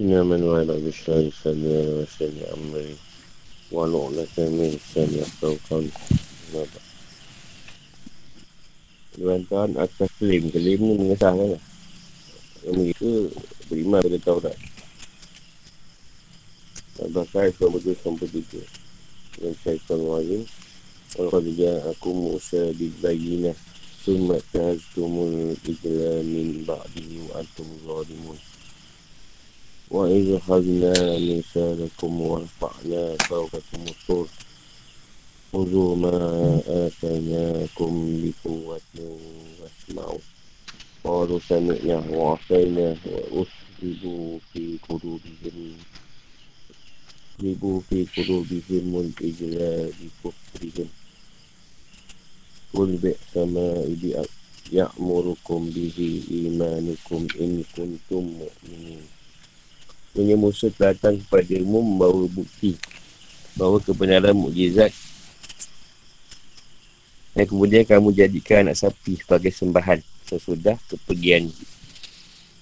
إنما الوعد بالشهر سبيل وسني أمري ونعلة من سني أفضل قولي Bantuan atas klaim. Klaim ni mengesahkan lah. Yang mereka beriman pada Taurat. Bahkan Islam betul sampai tiga. Dan syaitan wajib. Kalau dia aku Musa di bayinah. Sumat tahaztumul ijla min ba'di wa antum zalimun. وإذ أخذنا ميثاقكم ورفعنا فوقكم الطور خذوا ما آتيناكم بقوة واسمعوا قالوا سمعنا وعصينا وأشربوا في قلوبهم أشربوا في قلوبهم الإجلاء بكفرهم قل بئس ما يأمركم به إيمانكم إن كنتم مؤمنين Punya Musa telah datang kepada mu membawa bukti bahawa kebenaran mukjizat dan kemudian kamu jadikan anak sapi sebagai sembahan sesudah kepergian.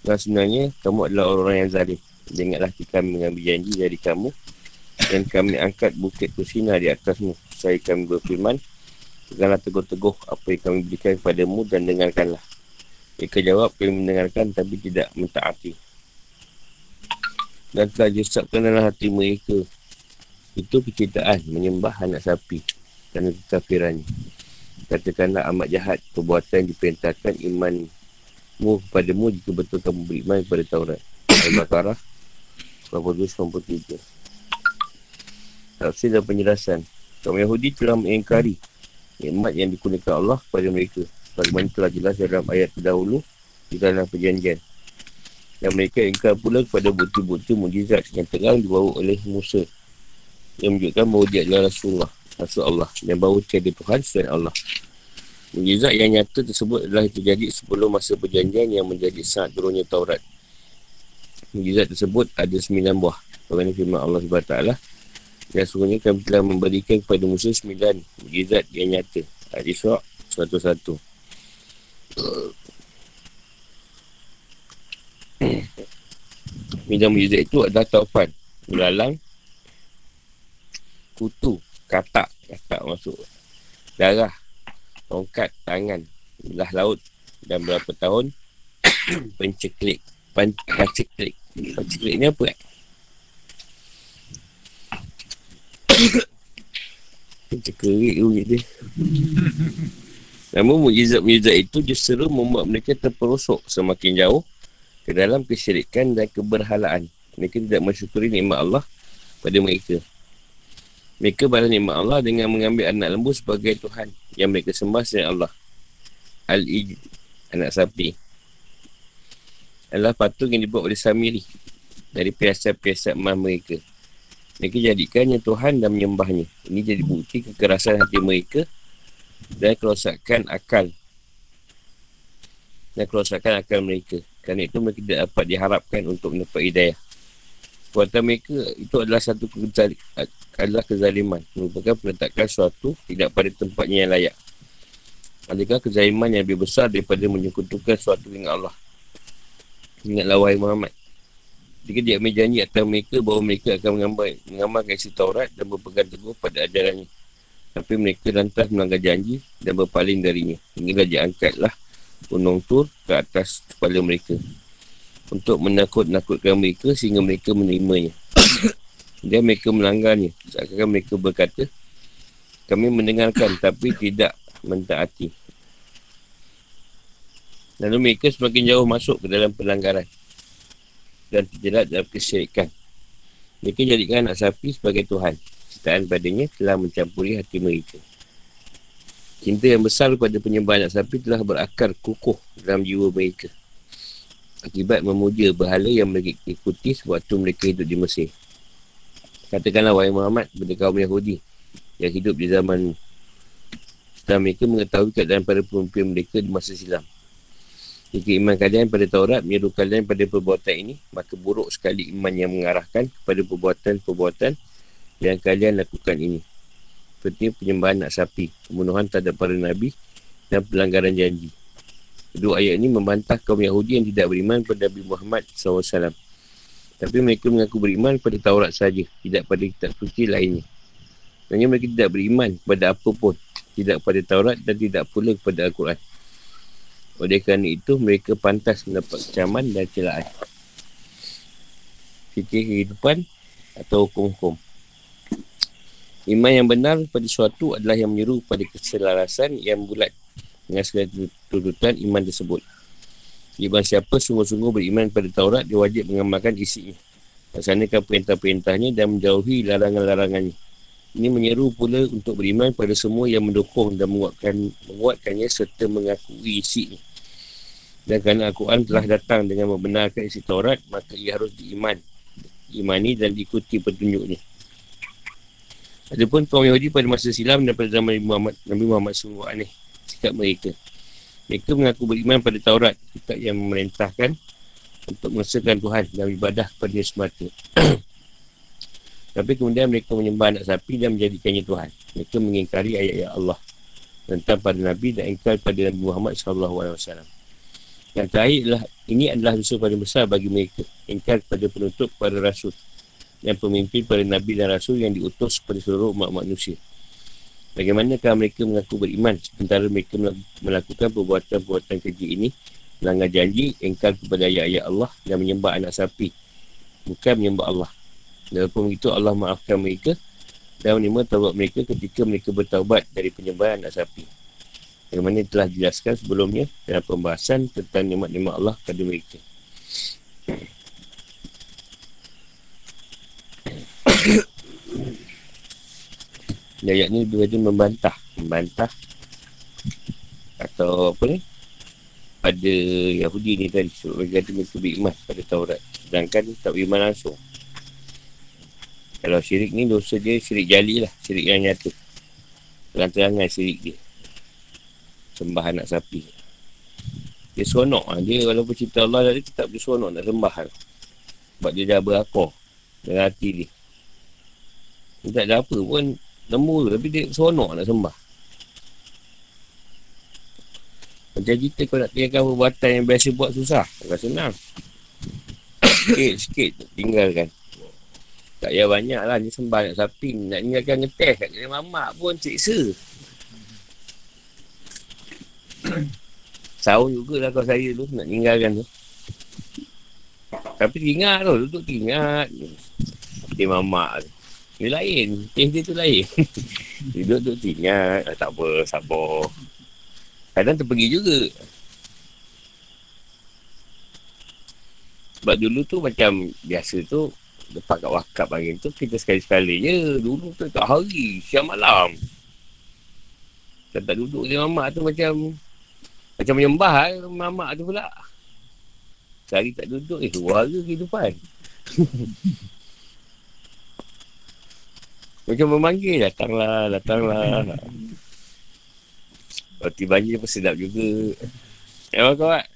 Dan sebenarnya kamu adalah orang yang zalim. Ingatlah kami mengambil janji dari kamu dan kami angkat bukit kusina di atasmu. Saya kami berfirman, Tegaklah teguh-teguh apa yang kami berikan kepadamu dan dengarkanlah. Mereka jawab, kami mendengarkan tapi tidak mentaati dan telah jesapkan dalam hati mereka. Itu kecintaan menyembah anak sapi dan kekafirannya. Katakanlah amat jahat perbuatan yang diperintahkan imanmu kepadamu jika betul kamu beriman kepada Taurat. Al-Baqarah 83. Tafsir dan penjelasan. Kaum Yahudi telah mengingkari nikmat yang dikurniakan Allah kepada mereka. Bagaimana telah jelas dalam ayat terdahulu di dalam perjanjian. Dan mereka ingkar pula kepada bukti-bukti mujizat yang terang dibawa oleh Musa. Yang menunjukkan bahawa dia adalah Rasulullah. Rasul Allah. Dan bahawa tiada Tuhan selain Allah. Mujizat yang nyata tersebut adalah terjadi sebelum masa perjanjian yang menjadi saat turunnya Taurat. Mujizat tersebut ada sembilan buah. Bagaimana firman Allah SWT. Dan sebenarnya kami telah memberikan kepada Musa sembilan mujizat yang nyata. Hadis Surah 101. Minyak mujizat itu adalah taufan. Ulalang Kutu Katak. Katak masuk Darah Tongkat Tangan Belah laut Dan berapa tahun. Penceklik. Penceklik Penceklik. Ni apa? Penceklik bunyi dia. Namun mujizat-mujizat itu justru membuat mereka terperosok semakin jauh ke dalam kesyirikan dan keberhalaan. Mereka tidak mensyukuri nikmat Allah pada mereka. Mereka balas nikmat Allah dengan mengambil anak lembu sebagai Tuhan yang mereka sembah selain Allah. Al-Ij, anak sapi. Adalah patung yang dibuat oleh Samiri dari piasa-piasa emas mereka. Mereka jadikannya Tuhan dan menyembahnya. Ini jadi bukti kekerasan hati mereka dan kerosakan akal. Dan kerosakan akal mereka. Kerana itu mereka tidak dapat diharapkan untuk mendapat hidayah. Perbuatan mereka itu adalah satu kezal, adalah kezaliman. Merupakan penetakan sesuatu tidak pada tempatnya yang layak. Adakah kezaliman yang lebih besar daripada menyekutukan sesuatu dengan Allah? Ingatlah wahai Muhammad. Jika dia ambil janji atas mereka bahawa mereka akan mengambil, mengamalkan isi Taurat dan berpegang teguh pada ajarannya. Tapi mereka lantas melanggar janji dan berpaling darinya. Hingga dia angkatlah gunung tur ke atas kepala mereka. Untuk menakut-nakutkan mereka sehingga mereka menerimanya. Dan mereka melanggarnya. Seakan mereka berkata kami mendengarkan tapi tidak mentaati. Lalu mereka semakin jauh masuk ke dalam pelanggaran dan terjerat dalam kesyirikan. Mereka jadikan anak sapi sebagai Tuhan. Citaan padanya telah mencampuri hati mereka Cinta yang besar kepada penyembahan anak sapi telah berakar kukuh dalam jiwa mereka. Akibat memuja berhala yang mereka ikuti sewaktu mereka hidup di Mesir. Katakanlah wahai Muhammad kepada kaum Yahudi yang hidup di zaman setelah mereka mengetahui keadaan para pemimpin mereka di masa silam. Jika iman kalian pada Taurat menyeru kalian pada perbuatan ini, maka buruk sekali iman yang mengarahkan kepada perbuatan-perbuatan yang kalian lakukan ini seperti penyembahan anak sapi, pembunuhan terhadap para Nabi dan pelanggaran janji. Kedua ayat ini membantah kaum Yahudi yang tidak beriman kepada Nabi Muhammad SAW. Tapi mereka mengaku beriman pada Taurat saja, tidak pada kitab suci lainnya. Sebenarnya mereka tidak beriman kepada apa pun. Tidak pada Taurat dan tidak pula kepada Al-Quran. Oleh kerana itu, mereka pantas mendapat kecaman dan celaan. Fikir kehidupan atau hukum-hukum. Iman yang benar pada suatu adalah yang menyeru pada keselarasan yang bulat dengan segala tuntutan iman tersebut. Iman siapa sungguh-sungguh beriman pada Taurat, dia wajib mengamalkan isinya. Laksanakan perintah-perintahnya dan menjauhi larangan-larangannya. Ini menyeru pula untuk beriman pada semua yang mendukung dan menguatkan, menguatkannya serta mengakui isinya. Dan kerana Al-Quran telah datang dengan membenarkan isi Taurat, maka ia harus diiman. Imani dan diikuti petunjuknya. Adapun kaum Yahudi pada masa silam dan pada zaman Nabi Muhammad, Nabi Muhammad sungguh aneh sikap mereka. Mereka mengaku beriman pada Taurat, kitab yang memerintahkan untuk mengesahkan Tuhan dan ibadah kepada dia semata. Tapi kemudian mereka menyembah anak sapi dan menjadikannya Tuhan. Mereka mengingkari ayat-ayat Allah tentang pada Nabi dan ingkar pada Nabi Muhammad SAW. Yang terakhir adalah, ini adalah dosa paling besar bagi mereka. Ingkar kepada penutup kepada Rasul dan pemimpin pada Nabi dan Rasul yang diutus kepada seluruh umat manusia. Bagaimanakah mereka mengaku beriman sementara mereka melakukan perbuatan-perbuatan keji ini melanggar janji, engkar kepada ayat-ayat Allah dan menyembah anak sapi bukan menyembah Allah. Walaupun itu Allah maafkan mereka dan menerima taubat mereka ketika mereka bertaubat dari penyembahan anak sapi. Bagaimana telah dijelaskan sebelumnya dalam pembahasan tentang nikmat-nikmat Allah kepada mereka. Ayat ni dia kata membantah. Membantah. Atau apa ni? Pada Yahudi ni tadi Sebab mereka kata mereka beriman pada Taurat. Sedangkan tak beriman langsung. Kalau syirik ni dosa dia syirik jali lah. Syirik yang nyata. Terang-terangan syirik dia. Sembah anak sapi. Dia seronok. Lah Dia walaupun cerita Allah Dia tetap dia seronok nak sembah. Lah. Sebab dia dah berakor Dengan hati dia tak ada apa pun Nemu Tapi dia seronok nak sembah. Macam kita kau nak tinggalkan perbuatan yang biasa buat susah Agak senang. Sikit-sikit tinggalkan. Tak payah banyak lah Ni sembah nak sapi Nak tinggalkan ngetes kat kena mamak pun siksa. Sahur jugalah kau saya tu Nak tinggalkan tu. Tapi ingat tu Duduk ingat Dia mamak tu dia lain. Kes dia tu lain. Duduk-duduk tinggal. Ah, tak apa, sabar. Kadang terpergi juga. Sebab dulu tu macam biasa tu, lepas kat wakab angin tu, kita sekali-sekali je. Dulu tu tak hari, siang malam. Dan tak duduk dia mamak tu macam, macam menyembah lah, mamak tu pula. Sehari tak duduk, eh, warga kehidupan. Macam memanggil, datanglah, datanglah. Roti banjir pun sedap juga. Ya, kau buat?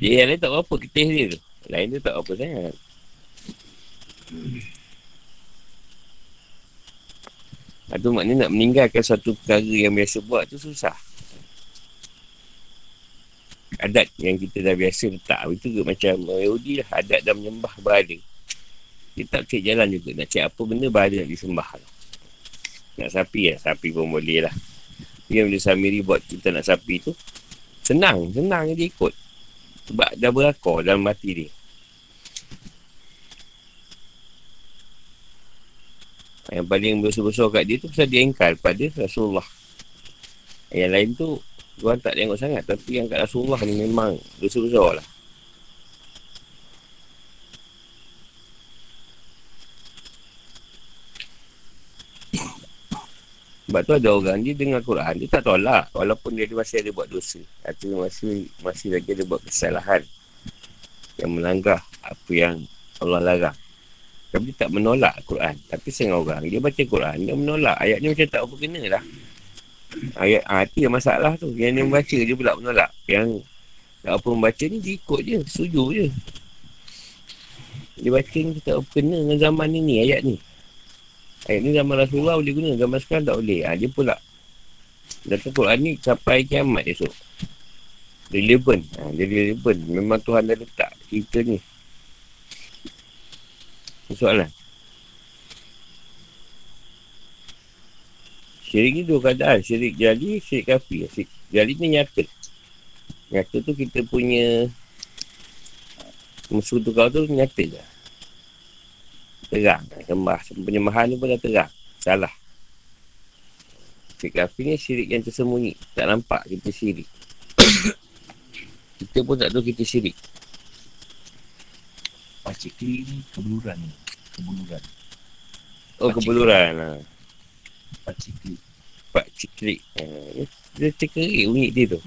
Dia yang lain tak apa ketih dia tu. Lain dia tak apa sangat. Itu maknanya nak meninggalkan satu perkara yang biasa buat tu susah adat yang kita dah biasa letak. Itu macam Yahudi lah adat dah menyembah berada dia tak cek jalan juga nak cek apa benda berada nak disembah nak sapi lah sapi pun boleh lah. Yang bila Samiri buat kita nak sapi tu senang senang dia ikut. Sebab dah berakor dalam mati dia. Yang paling besar-besar kat dia tu pasal dia engkar pada Rasulullah. Yang lain tu Tuhan tak tengok sangat Tapi yang kat Rasulullah ni memang Dosa besar lah. Sebab tu ada orang dia dengar Quran Dia tak tolak. Walaupun dia masih ada buat dosa Atau masih masih lagi ada buat kesalahan Yang melanggar Apa yang Allah larang. Tapi dia tak menolak Quran. Tapi setengah orang Dia baca Quran Dia menolak. Ayat ni macam tak apa kena lah Ayat ha, itu yang masalah tu Yang dia membaca je pula menolak Yang tak apa membaca ni dia ikut je Setuju je Dia baca ni tak kena dengan zaman ni Ayat ni Ayat ni zaman Rasulullah boleh guna Zaman sekarang tak boleh ha, Dia pula Dalam Quran ni sampai kiamat esok. Relevan. Ha, dia relevan. Memang Tuhan dah letak kita ni. Soalan. Syirik ni dua keadaan. Syirik jali, syirik kafi. Syirik jali ni nyata. Nyata tu kita punya musuh tu kau tu nyata je. Terang. Sembah. Penyembahan ni pun dah terang. Salah. Syirik kafir ni syirik yang tersembunyi. Tak nampak kita syirik. kita pun tak tahu kita syirik. Pakcik klik ni kebuluran ni. Kebuluran. Oh, Pakcik kebuluran. Ha. Pakcik klik. Pakcik klik. Ha. Dia cekerik bunyi dia tu.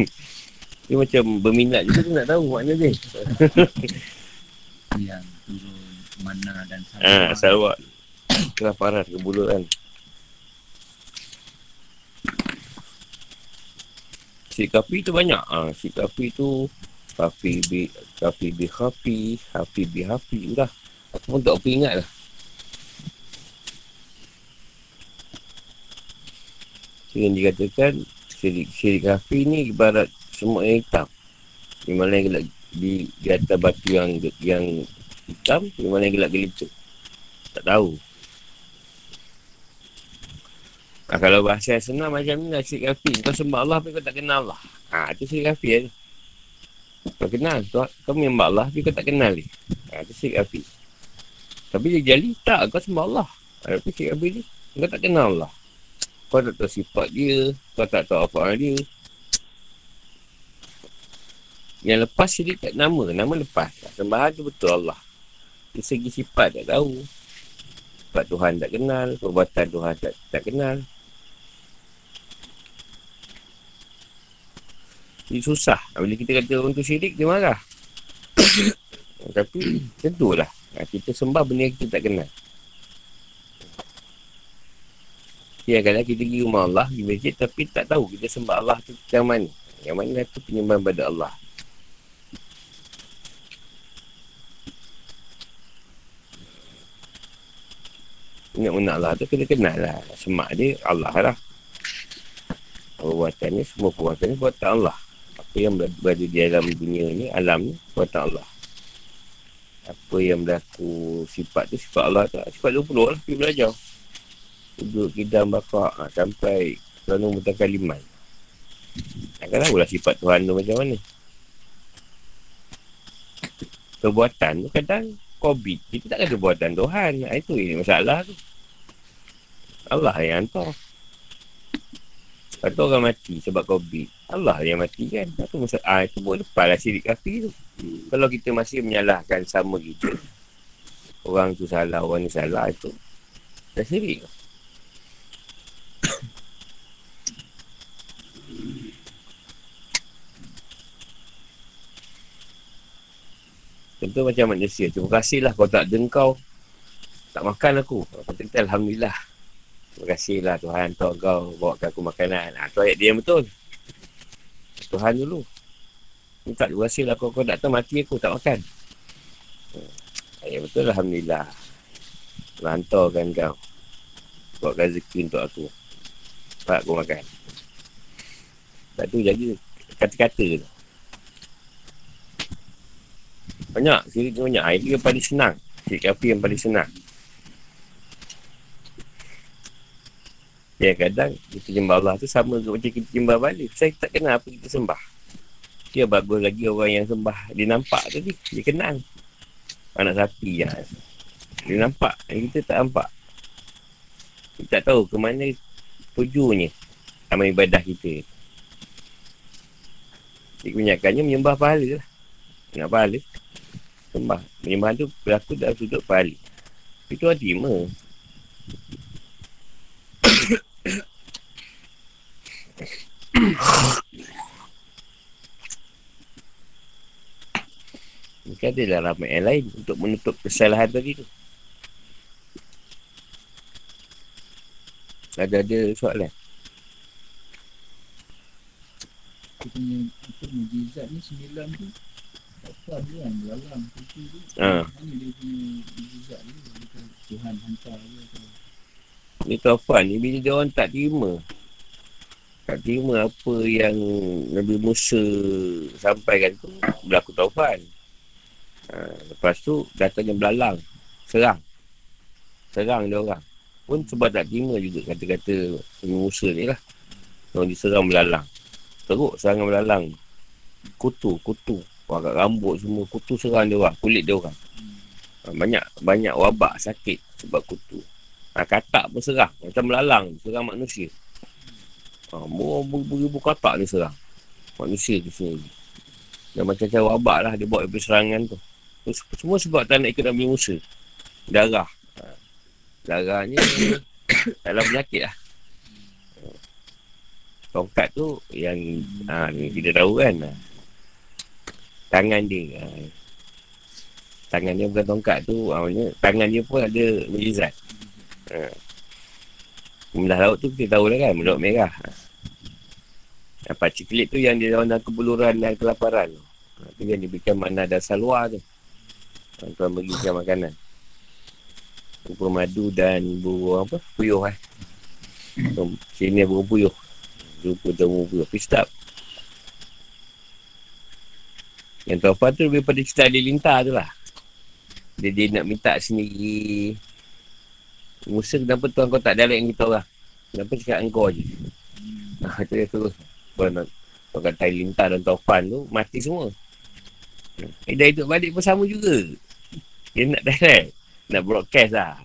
dia macam berminat juga tu nak tahu makna dia. yang turun mana dan sarawak. Ha, sarawak. Kelaparan, kebuluran. Si kapi tu banyak. Ha, si kapi tu kapi bi kapi bi kapi, kapi bi kapi lah. Aku pun tak ingat lah. Dengan dikatakan syirik, syirik kapi ni ibarat semua yang hitam. Di mana yang gelap di, di atas batu yang yang hitam, di mana yang gelap gelituk. Tak tahu. Ha, kalau bahasa yang senang macam ni lah syirik kafir. Kau sembah Allah tapi kau tak kenal Allah. Ha, itu syirik kafir. Eh. Kau kenal. Kau, kau menyembah Allah tapi kau tak kenal dia. Ha, itu syirik kafir. Tapi dia jali tak. Kau sembah Allah. Tapi syirik kafir ni. Kau tak kenal Allah. Kau tak tahu sifat dia. Kau tak tahu apa dia. Yang lepas syirik tak nama. Nama lepas. Sembahan tu betul Allah. Dari segi sifat tak tahu. Sifat Tuhan tak kenal. Perbuatan Tuhan tak, tak kenal. Jadi susah. Bila kita kata orang tu syirik, dia marah. Tapi tentulah. Kita sembah benda yang kita tak kenal. Ya, kadang kita pergi rumah Allah, di masjid, tapi tak tahu kita sembah Allah tu yang mana. Yang mana tu penyembahan pada Allah. Nak menang Allah tu kena kenal lah. Semak dia Allah lah. Perbuatannya, semua perbuatannya buatan Allah apa yang berada di dalam dunia ni, alam ni, buatan Allah. Apa yang berlaku sifat tu, sifat Allah tu, sifat 20 lah, pergi belajar. Duduk kidam bakar ha, sampai kerana mutan kaliman. Tak tahu lah sifat Tuhan tu macam mana. Perbuatan tu kadang COVID. Kita tak kata buatan Tuhan. Ha, itu ini masalah tu. Allah yang hantar. Kata orang mati sebab COVID. Allah yang mati kan. Apa masalah? Ah, itu pun lepas lah syirik kafir tu. Kalau kita masih menyalahkan sama kita. Orang tu salah, orang ni salah itu. Dah syirik. Contoh macam manusia. Terima kasihlah kau tak dengkau. Tak makan aku. Kata Alhamdulillah. Terima kasihlah Tuhan untuk kau bawa aku makanan. Ha, tu ayat dia betul. Tuhan dulu. Minta terima kasihlah kau, kau datang mati aku tak makan. Ha, ayat betul Alhamdulillah. kan kau. Bawa rezeki untuk aku. Tak aku makan. Tak tu jaga kata-kata tu. Banyak. Sirik banyak. Ayat dia paling senang. Sirik api yang paling senang. Ya kadang kita sembah Allah tu sama macam kita sembah balik. Saya tak kenal apa kita sembah. Dia bagus lagi orang yang sembah. Dia nampak tadi. Dia kenal. Anak sapi ya. Dia nampak. Yang kita tak nampak. Kita tak tahu ke mana tujuannya. Amal ibadah kita. Jadi kebanyakannya menyembah pahala lah. Nak pahala. Sembah. Menyembah tu berlaku dalam sudut pahala. Itu hati terima. Mungkin adalah ramai yang lain untuk menutup kesalahan tadi tu. Ada-ada soalan? Kita punya untuk mujizat ni sembilan tu ha. ni taufan ni bila dia orang tak terima tak terima apa yang Nabi Musa sampaikan tu berlaku taufan. Ha, lepas tu datangnya belalang. Serang. Serang dia orang. Pun sebab tak terima juga kata-kata Nabi Musa ni lah. Orang diserang belalang. Teruk serangan belalang. Kutu, kutu. Wakat rambut semua. Kutu serang dia orang. Kulit dia orang. Ha, banyak banyak wabak sakit sebab kutu. Ha, katak pun serang. Macam belalang. Serang manusia. Ha, beribu katak ni serang. Manusia tu sendiri. Dan macam-macam wabak lah dia buat serangan tu. Semua sebab tak nak ikut Nabi Musa. Darah. Ha. Darahnya dalam penyakit lah. Tongkat tu yang ha, kita tahu kan. Tangan dia. Ha. Tangan dia bukan tongkat tu. Ha, tangan dia pun ada mujizat. Ha. Melah laut tu kita tahu lah kan. Laut merah. Ha. Apa ciklit tu yang dia dalam kebuluran dan kelaparan. Tu yang diberikan makna dasar luar tu. Tuan bagikan makanan. Rupa madu dan burung apa? Puyuh eh. Sini burung puyuh. Rupa dan burung puyuh. Pistap. Yang taufan tu lebih pada cerita dia lintar tu lah. Dia, dia nak minta sendiri. Musa kenapa tuan kau tak direct kita orang? Kenapa cakap engkau je? Ah, tu dia terus. Kau nak kau kata lintar dan taufan tu mati semua. Eh, dah hidup balik pun sama juga. Dia nak direct. Nak broadcast lah.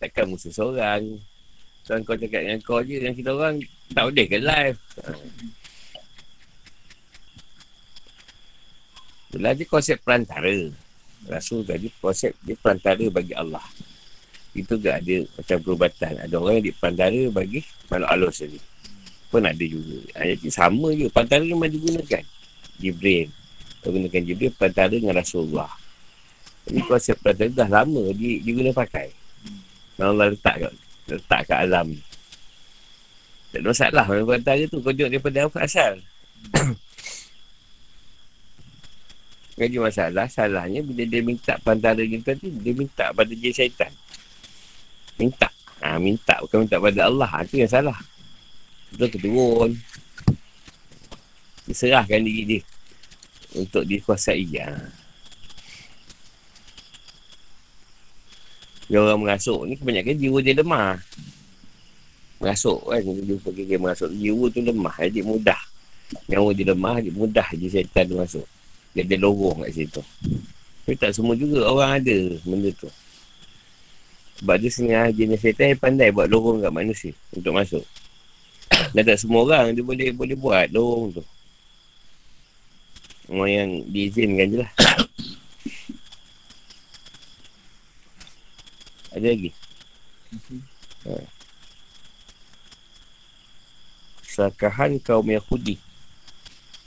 Takkan musuh seorang. Tuan kau cakap dengan kau je. Yang kita orang tak boleh ke live. Itulah dia konsep perantara. Rasul tadi konsep dia perantara bagi Allah. Itu juga ada macam perubatan. Ada orang yang dia perantara bagi makhluk Allah sendiri. Pun ada juga. Jadi sama je. Perantara memang digunakan. Jibril. Gunakan Jibril perantara dengan Rasulullah. Ini konsep perantara dah lama di, diguna pakai. Allah letak kat, letak kat alam ni. Tak ada masalah. Perantara tu kau tengok daripada asal. Jadi masalah, salahnya bila dia minta pantara kita tu, dia minta pada jin syaitan. Minta. Ha, minta, bukan minta pada Allah. Itu yang salah. Itu keturun. Diserahkan diri dia. Untuk dikuasai. Ha. Dia orang mengasuk ni kebanyakan jiwa dia lemah. Mengasuk kan. Dia jumpa kira mengasuk. Jiwa tu lemah. Jadi mudah. Nyawa dia lemah, jadi mudah je syaitan tu masuk. Dia ada lorong kat situ. Tapi tak semua juga orang ada benda tu. Sebab dia setengah jenis syaitan yang pandai buat lorong kat manusia untuk masuk. Dan tak semua orang dia boleh boleh buat lorong tu. Orang yang diizinkan je lah. ada lagi? Ha. Sakahan kaum Yahudi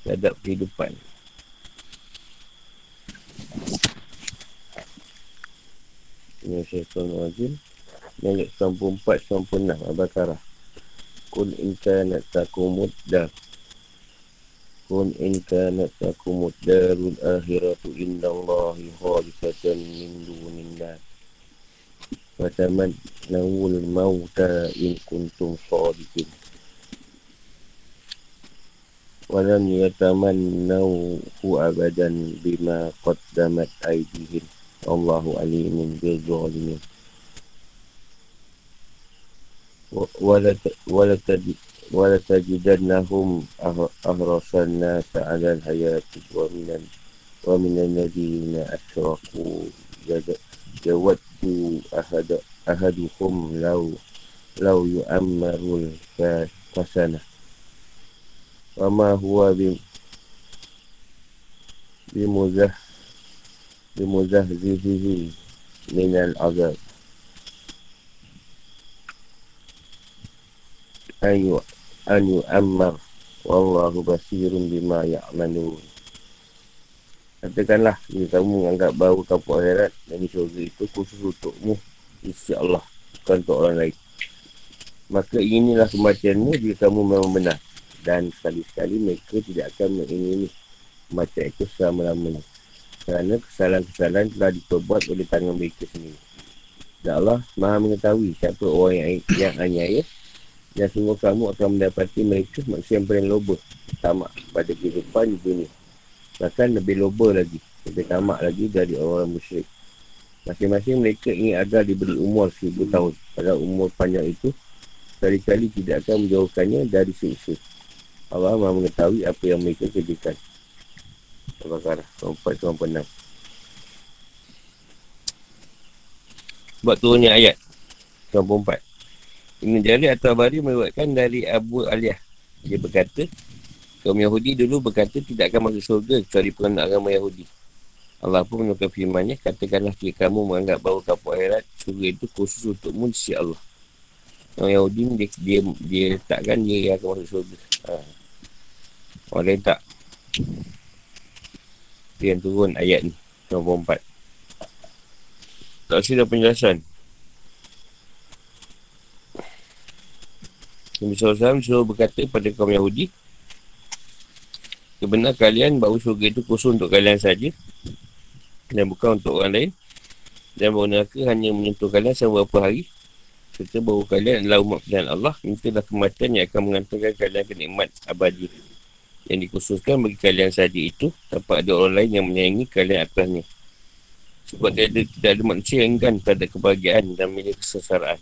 terhadap kehidupan. Syaitan wajib. Ayat 94-96 Al-Baqarah. Kun inka nak takumud dar. Kun inka nak takumud darul akhiratu inda Allahi khalisatan min dunin nas. Fataman nawul mauta in kuntum sadiqin. Walam yatamannahu abadan bima qaddamat aydihim. والله عليم بالظالمين. ولتجدنهم أهرس الناس على الحياة ومن ومن الذين أشركوا. يود أحد أحدكم لو لو يؤمر الفسنة وما هو بمزح wa ma huwa bi bimuzah بمزهزه من العذاب أن أن يؤمر والله بصير بما يعملون Katakanlah, jika kamu menganggap bahawa kapal akhirat dan di syurga itu khusus untukmu, insya Allah, bukan untuk orang lain. Maka inilah kematianmu jika kamu memang benar. Dan sekali-sekali mereka tidak akan mengingini kematian itu selama-lamanya kerana kesalahan-kesalahan telah diperbuat oleh tangan mereka sendiri. Dan Allah maha mengetahui siapa orang yang, yang aniaya Dan sungguh kamu akan mendapati mereka manusia yang paling loba. Tamak pada kehidupan di dunia. Bahkan lebih loba lagi. Lebih tamak lagi dari orang-orang musyrik. Masing-masing mereka ingin agar diberi umur seribu tahun. Pada umur panjang itu, sekali-kali tidak akan menjauhkannya dari siksa. Allah maha mengetahui apa yang mereka kerjakan. Al-Baqarah 24-26 Sebab turunnya ayat 24 Ibn Jari atau Abari meriwayatkan dari Abu Aliyah. Dia berkata, kaum Yahudi dulu berkata tidak akan masuk surga kecuali pengenal agama Yahudi. Allah pun menukar firmannya, katakanlah jika kamu menganggap bahawa kapal akhirat, surga itu khusus untukmu di sisi Allah. Orang Yahudi dia, dia, dia letakkan dia yang akan masuk surga. Ha. Orang lain tak. Itu yang turun ayat ni, 24. Tak ada penjelasan. Nabi SAW suruh berkata pada kaum Yahudi Kebenar kalian bahawa surga itu khusus untuk kalian saja Dan bukan untuk orang lain Dan bahawa neraka hanya menyentuh kalian selama beberapa hari Serta bahawa kalian adalah umat pilihan Allah Mintalah kematian yang akan mengantarkan kalian ke nikmat abadi Yang dikhususkan bagi kalian saja itu Tanpa ada orang lain yang menyayangi kalian atasnya Sebab tidak ada, tidak ada manusia yang enggan terhadap kebahagiaan dan milik kesesaraan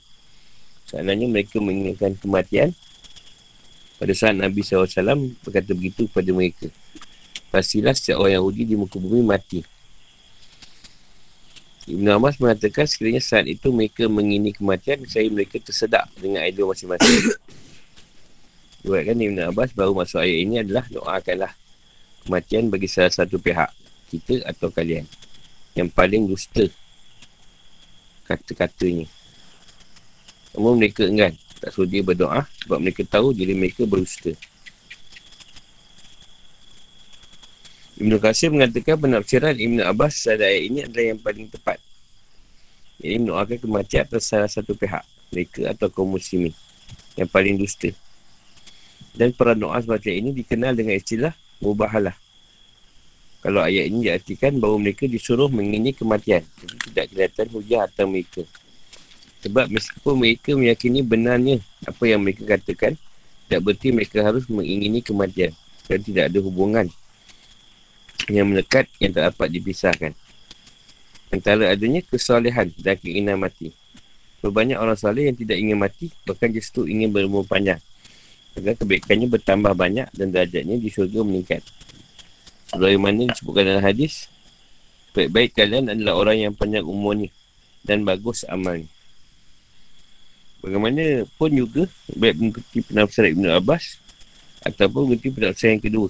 Seandainya mereka menginginkan kematian pada saat Nabi SAW berkata begitu kepada mereka. Pastilah setiap orang Yahudi di muka bumi mati. Ibn Abbas mengatakan sekiranya saat itu mereka mengini kematian, saya mereka tersedak dengan idol masing-masing. Buatkan Ibn Abbas baru masuk ayat ini adalah doakanlah kematian bagi salah satu pihak, kita atau kalian. Yang paling dusta kata-katanya. Namun mereka enggan Tak suruh dia berdoa Sebab mereka tahu diri mereka berusaha Ibn Qasir mengatakan penafsiran Ibn Abbas pada ayat ini adalah yang paling tepat. Jadi mendoakan kematian atas salah satu pihak. Mereka atau kaum muslimin. Yang paling dusta. Dan para doa semacam ini dikenal dengan istilah mubahalah. Kalau ayat ini diartikan bahawa mereka disuruh mengini kematian. Jadi tidak kelihatan hujah atau mereka. Sebab meskipun mereka meyakini benarnya apa yang mereka katakan, tidak berarti mereka harus mengingini kematian dan tidak ada hubungan yang melekat yang tak dapat dipisahkan. Antara adanya kesalahan dan keinginan mati. Berbanyak orang salih yang tidak ingin mati, bahkan justru ingin berumur panjang. Agar kebaikannya bertambah banyak dan derajatnya di syurga meningkat. Sebagaimana disebutkan dalam hadis, baik-baik kalian adalah orang yang panjang umurnya dan bagus amalnya. Bagaimana pun juga Baik mengikuti penafsiran Ibn Abbas Ataupun mengikuti penafsiran yang kedua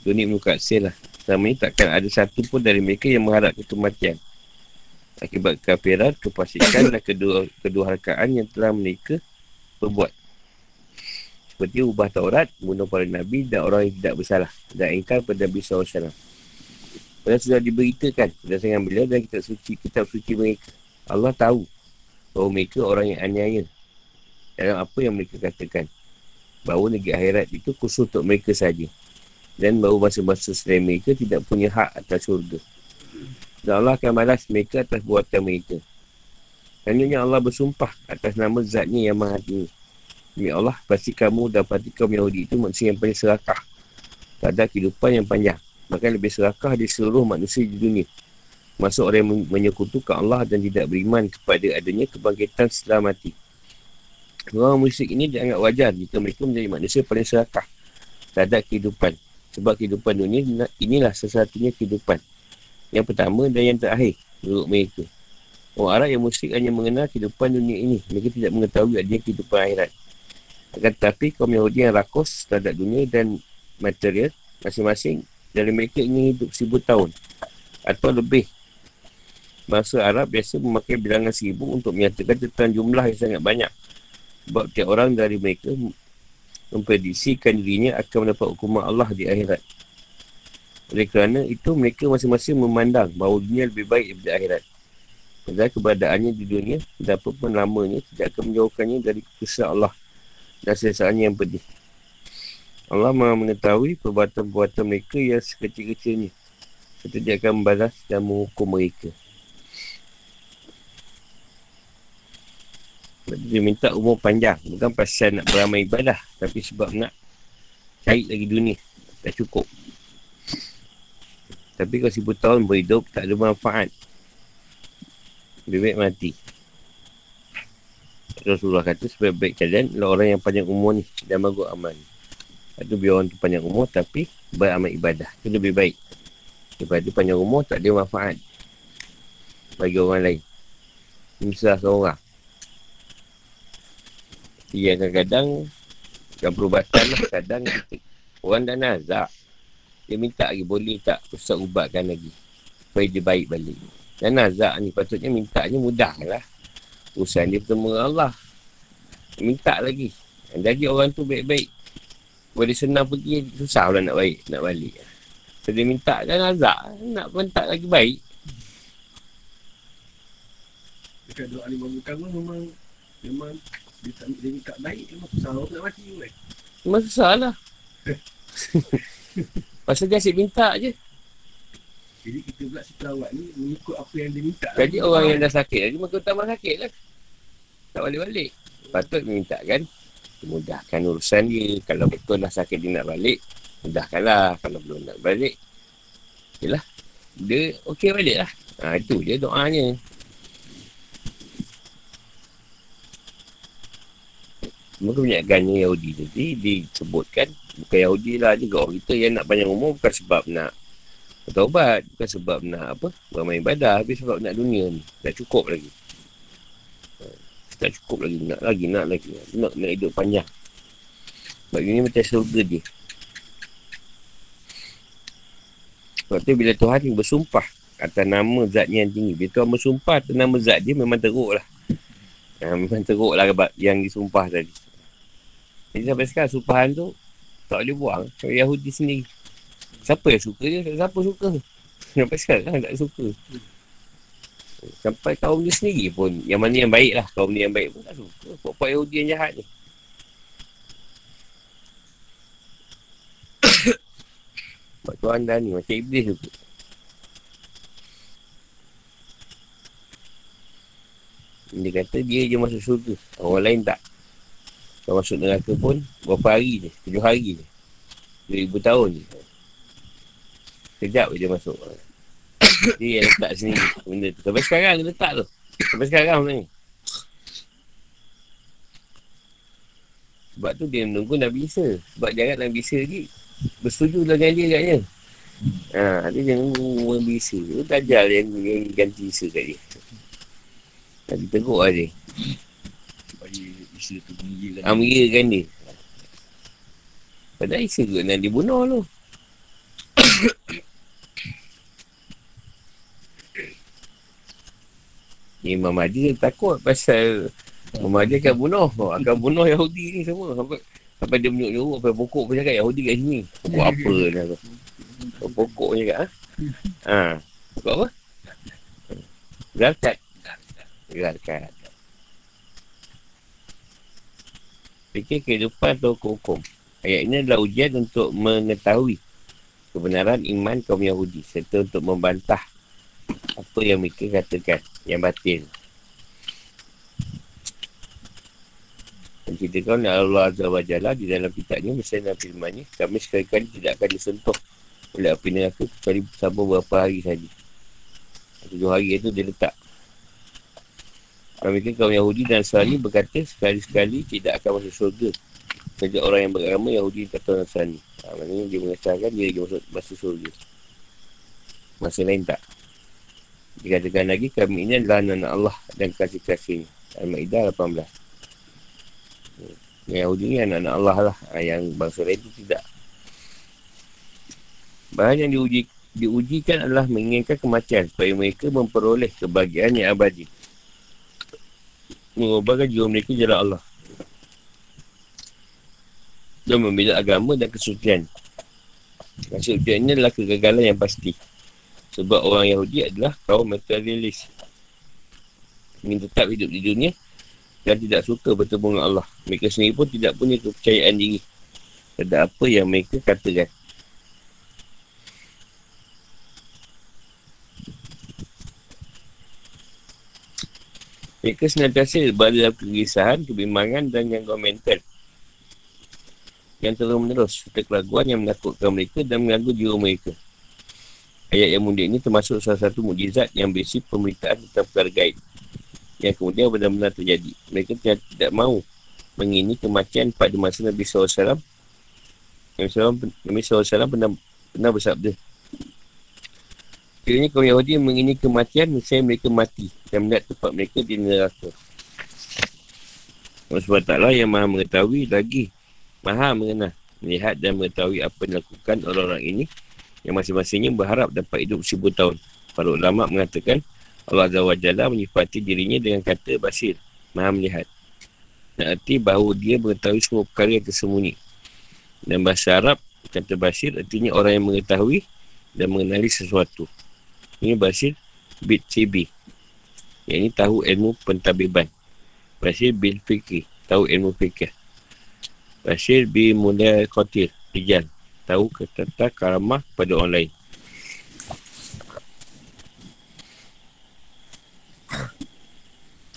Itu ni Ibn Qatsir lah Selama ni takkan ada satu pun dari mereka Yang mengharap kematian Akibat kafiran, kepasikan dan kedua, kedua harkaan yang telah mereka perbuat Seperti ubah Taurat, bunuh para Nabi dan orang yang tidak bersalah. Dan ingkar pada Nabi SAW Padahal sudah diberitakan Berdasarkan beliau dan kitab suci, kitab suci mereka. Allah tahu bahawa mereka orang yang aniaya dalam apa yang mereka katakan. Bahawa negeri akhirat itu khusus untuk mereka saja. Dan bahawa masa-masa selain mereka tidak punya hak atas syurga. Dan Allah akan balas mereka atas buatan mereka. Selanjutnya Allah bersumpah atas nama zatnya yang maha tinggi Demi Allah, pasti kamu dapati kaum Yahudi itu manusia yang paling serakah pada kehidupan yang panjang Bahkan lebih serakah di seluruh manusia di dunia Masuk orang yang menyekutukan Allah dan tidak beriman kepada adanya kebangkitan setelah mati. Orang musyrik ini dianggap wajar jika mereka menjadi manusia paling serakah terhadap kehidupan. Sebab kehidupan dunia inilah sesatunya kehidupan. Yang pertama dan yang terakhir menurut mereka. Orang Arab yang musyrik hanya mengenal kehidupan dunia ini. Mereka tidak mengetahui adanya kehidupan akhirat. Akan tetapi kaum Yahudi yang rakus terhadap dunia dan material masing-masing dari mereka ingin hidup seribu tahun atau lebih Bahasa Arab biasa memakai bilangan seribu untuk menyatakan tentang jumlah yang sangat banyak. Sebab tiap orang dari mereka memprediksikan dirinya akan mendapat hukuman Allah di akhirat. Oleh kerana itu, mereka masing-masing memandang bahawa dunia lebih baik daripada akhirat. Padahal keberadaannya di dunia, dan apa pun lamanya, tidak akan menjauhkannya dari kesal Allah dan sesaannya yang pedih. Allah maha mengetahui perbuatan-perbuatan mereka yang sekecil-kecilnya. Serta dia akan membalas dan menghukum mereka. Dia minta umur panjang. Bukan pasal nak beramal ibadah. Tapi sebab nak cari lagi dunia. Tak cukup. Tapi kalau seribu tahun berhidup, tak ada manfaat. Lebih baik mati. Rasulullah kata sebaik-baik kalian adalah orang yang panjang umur ni dan bagus amal ni. Itu biar orang tu panjang umur tapi beramal ibadah. Itu lebih baik. Daripada panjang umur tak ada manfaat bagi orang lain. Misal seorang. Dia kadang-kadang dan perubatan lah kadang orang dah nazak. Dia minta lagi boleh tak ustaz ubatkan lagi. Supaya dia baik balik. Dan nazak ni patutnya minta ni mudah lah. Urusan dia bertemu Allah. Minta lagi. Jadi orang tu baik-baik. Boleh senang pergi, susah lah nak baik, nak balik. So dia minta kan azab. Nak minta lagi baik. Dekat doa lima utama memang memang dia tak dia minta baik memang susah orang nak mati kan. Memang susah lah. Pasal dia asyik minta je. Jadi kita pula si pelawat ni mengikut apa yang dia minta. Jadi orang yang dah sakit lagi maka utama sakit lah. Tak balik-balik. Patut minta kan. Mudahkan urusan dia. Kalau betul dah sakit dia nak balik. Mudahkanlah. Kalau belum nak balik. Yelah. Dia okey balik lah. Ha, itu je doanya. Cuma kebanyakannya Yahudi tadi disebutkan bukan Yahudi lah juga kita yang nak panjang umur bukan sebab nak bertaubat bukan sebab nak apa beramal ibadah tapi sebab nak dunia ni. Tak cukup lagi. Tak cukup lagi nak lagi nak lagi. Nak nak hidup panjang. Sebab ini macam surga dia. Sebab tu bila Tuhan ni bersumpah atas nama zatnya yang tinggi. Bila Tuhan bersumpah atas nama zat dia memang teruk lah. Ha, memang teruk lah yang disumpah tadi. Jadi sampai sekarang sumpahan tu tak boleh buang. Yahudi sendiri. Siapa yang suka dia? Siapa suka? Sampai sekarang tak suka. Sampai kaum dia sendiri pun. Yang mana yang baik lah. Kaum dia yang baik pun tak suka. Pokok Yahudi yang jahat ni. Sebab Tuhan dah ni. Macam Iblis juga. Dia kata dia je masuk surga. Orang lain tak. Kalau masuk neraka pun Berapa hari je Tujuh hari je Dua ribu tahun je Sekejap je dia masuk. Dia yang letak sini Benda tu. Sampai sekarang dia letak tu. Sampai sekarang ni. Sebab tu dia menunggu Nabi Isa. Sebab agak Nabi Isa lagi Bersetuju dengan dia katnya Ha, dia jangan Nabi Isa. Itu tajal yang, yang ganti Isa kat dia. Nabi teruk lah dia. Isa tu mengira Ah, mengira dia. Padahal Isa kot yang dibunuh tu. Imam Mahdi dia takut pasal Imam Mahdi akan bunuh. Akan bunuh Yahudi ni semua. Sampai, sampai dia menyuk-nyuk sampai pokok pun cakap Yahudi kat sini. Pokok apa tu. Pokok je kat. Ha? ha. Pokok apa? Garkat. Garkat. fikir kehidupan atau hukum. Ayat ini adalah ujian untuk mengetahui kebenaran iman kaum Yahudi serta untuk membantah apa yang mereka katakan yang batin. Menceritakan Allah Azza wa Jalla di dalam kitabnya misalnya dalam firmannya kami sekali-kali tidak akan disentuh oleh api neraka kecuali bersama beberapa hari saja. Tujuh hari itu dia letak mereka kaum Yahudi dan Nasrani berkata sekali-sekali tidak akan masuk surga. Sejak orang yang beragama Yahudi kata Nasrani. Ha, maknanya dia mengesahkan dia lagi masuk, masuk surga. Masa lain tak. Dikatakan lagi kami ini adalah anak Allah dan kasih-kasih. Al-Ma'idah 18. Yang Yahudi ni anak-anak Allah lah. Ha, yang bangsa lain itu tidak. Bahan yang diuji, diujikan adalah menginginkan kematian supaya mereka memperoleh kebahagiaan yang abadi mengubahkan jiwa mereka jalan Allah dan membela agama dan kesucian kesucian ini adalah kegagalan yang pasti sebab orang Yahudi adalah kaum materialis. Ingin tetap hidup di dunia dan tidak suka bertemu dengan Allah. Mereka sendiri pun tidak punya kepercayaan diri terhadap apa yang mereka katakan. Mereka senantiasa berada dalam kegelisahan, kebimbangan dan gangguan mental yang terus menerus serta keraguan yang menakutkan mereka dan mengganggu jiwa mereka. Ayat yang mulia ini termasuk salah satu mujizat yang berisi pemberitaan tentang perkara gaib yang kemudian benar-benar terjadi. Mereka tidak, mahu mengini kematian pada masa Nabi SAW. Nabi SAW, Nabi SAW pernah, pernah bersabda. Kiranya kaum Yahudi mengini kematian, misalnya mereka mati dan melihat tempat mereka di neraka. Allah SWT yang maha mengetahui lagi maha mengenal, melihat dan mengetahui apa yang dilakukan orang-orang ini yang masing-masingnya berharap dapat hidup seribu tahun. Para ulama mengatakan Allah Azza wa Jalla menyifati dirinya dengan kata basir, maha melihat. Dan arti bahawa dia mengetahui semua perkara yang tersembunyi. Dan bahasa Arab, kata basir artinya orang yang mengetahui dan mengenali sesuatu. Ini Basir bit CB. Yang ini tahu ilmu pentabiban. Basir bin Fikri. Tahu ilmu fikir. Basir bin Mulia Qatir. Rijal. Tahu tentang karamah pada orang lain.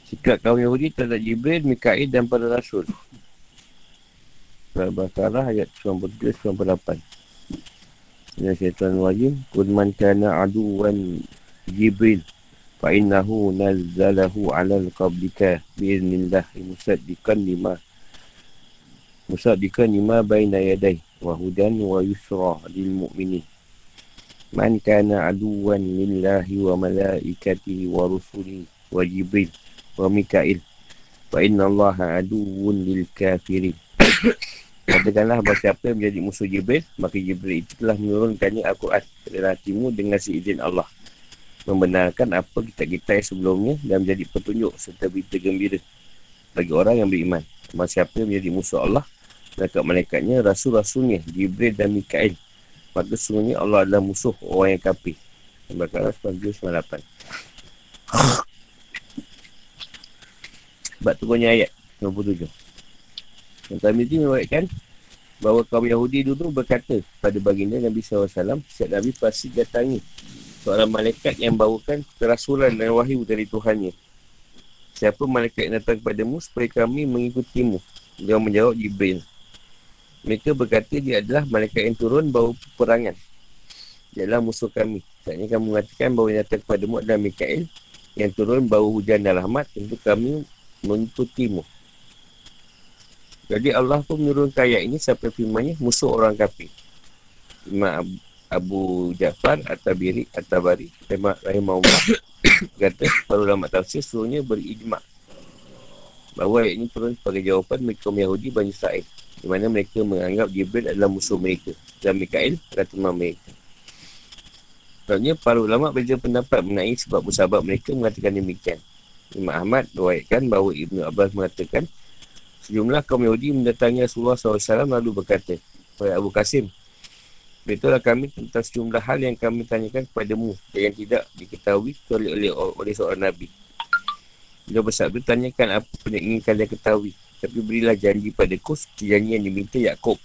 Sikap kaum Yahudi terhadap Jibril, Mikail dan para Rasul. Al-Baqarah ayat 97-98. Ya syaitan wajim Kul man kana aduwan Jibril Fa innahu nazzalahu ala al-qablika Biiznillah Musaddiqan lima Musaddiqan lima baina yaday Wahudan wa yusra lil mu'minin Man kana aduwan lillahi wa malaikatihi wa rusuli Wa Jibril wa Mikail Fa inna allaha aduwun lil kafirin Katakanlah bahawa siapa yang menjadi musuh Jibril, maka Jibril itu telah menurunkannya Al-Quran dalam hatimu dengan seizin Allah. Membenarkan apa kita-kita sebelumnya dan menjadi petunjuk serta berita gembira bagi orang yang beriman. Bahawa siapa yang menjadi musuh Allah, mereka malaikatnya, rasul-rasulnya, Jibril dan Mikael. Maka sesungguhnya Allah adalah musuh orang yang kafir. Al-Baqarah 98. Sebab turunnya ayat 97. Yang kami ini mewaitkan bahawa kaum Yahudi dulu berkata pada baginda Nabi SAW, setiap Nabi pasti datangi seorang malaikat yang bawakan kerasulan dan wahyu dari Tuhannya. Siapa malaikat yang datang kepadamu supaya kami mengikutimu? Dia menjawab Jibril. Mereka berkata dia adalah malaikat yang turun bawa peperangan. Dia adalah musuh kami. Saatnya kamu mengatakan bahawa yang datang kepadamu adalah Mikael yang turun bawa hujan dan rahmat. Tentu kami mengikutimu. Jadi Allah pun menurunkan ayat ini sampai firmannya musuh orang kafir. Imam Abu Ja'far At-Tabiri At-Tabari Rahimahullah kata para ulama tafsir seluruhnya berijma' bahawa ayat ini turun sebagai jawapan mereka Yahudi Bani Sa'id di mana mereka menganggap Jibril adalah musuh mereka dan Mikael adalah teman mereka. Sebenarnya para ulama berbeza pendapat mengenai sebab bersahabat mereka mengatakan demikian. Imam Ahmad berwayatkan bahawa Ibnu Abbas mengatakan Sejumlah kaum Yahudi mendatangi Rasulullah SAW lalu berkata, kepada Abu Qasim, Beritahulah kami tentang sejumlah hal yang kami tanyakan kepadamu yang tidak diketahui oleh, oleh, oleh seorang Nabi. Dia bersabda, tanyakan apa yang ingin kalian ketahui. Tapi berilah janji padaku seperti janji yang diminta Yaakob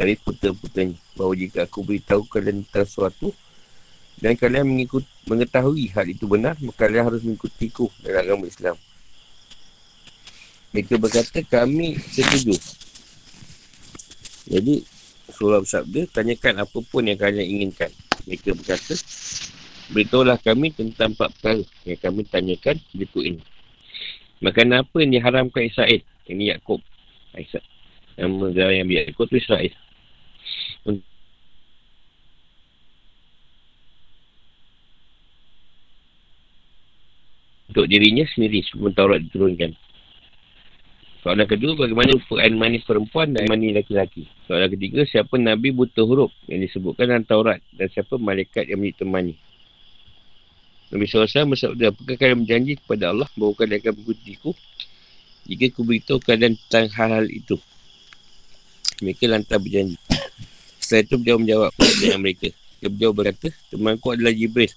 dari putera-putranya. Bahawa jika aku beritahu kalian tentang sesuatu dan kalian mengikut, mengetahui hal itu benar, maka kalian harus mengikutiku dalam agama Islam. Mereka berkata kami setuju. Jadi surah bersabda tanyakan apa pun yang kalian inginkan. Mereka berkata beritahulah kami tentang empat perkara yang kami tanyakan berikut ini. Makan apa yang diharamkan Israel? Ini Yaakob. Aisyah. Nama yang biar Yaakob tu Israel. Untuk dirinya sendiri sebelum Taurat diturunkan. Soalan kedua, bagaimana air manis perempuan dan mani laki-laki? Soalan ketiga, siapa Nabi buta huruf yang disebutkan dalam Taurat dan siapa malaikat yang menjadi temannya? Nabi SAW bersabda, apakah kalian berjanji kepada Allah bahawa kalian akan mengikutiku jika aku beritahu kalian tentang hal-hal itu? Mereka lantar berjanji. Setelah itu, beliau menjawab dengan mereka. Beliau berkata, temanku adalah Jibril.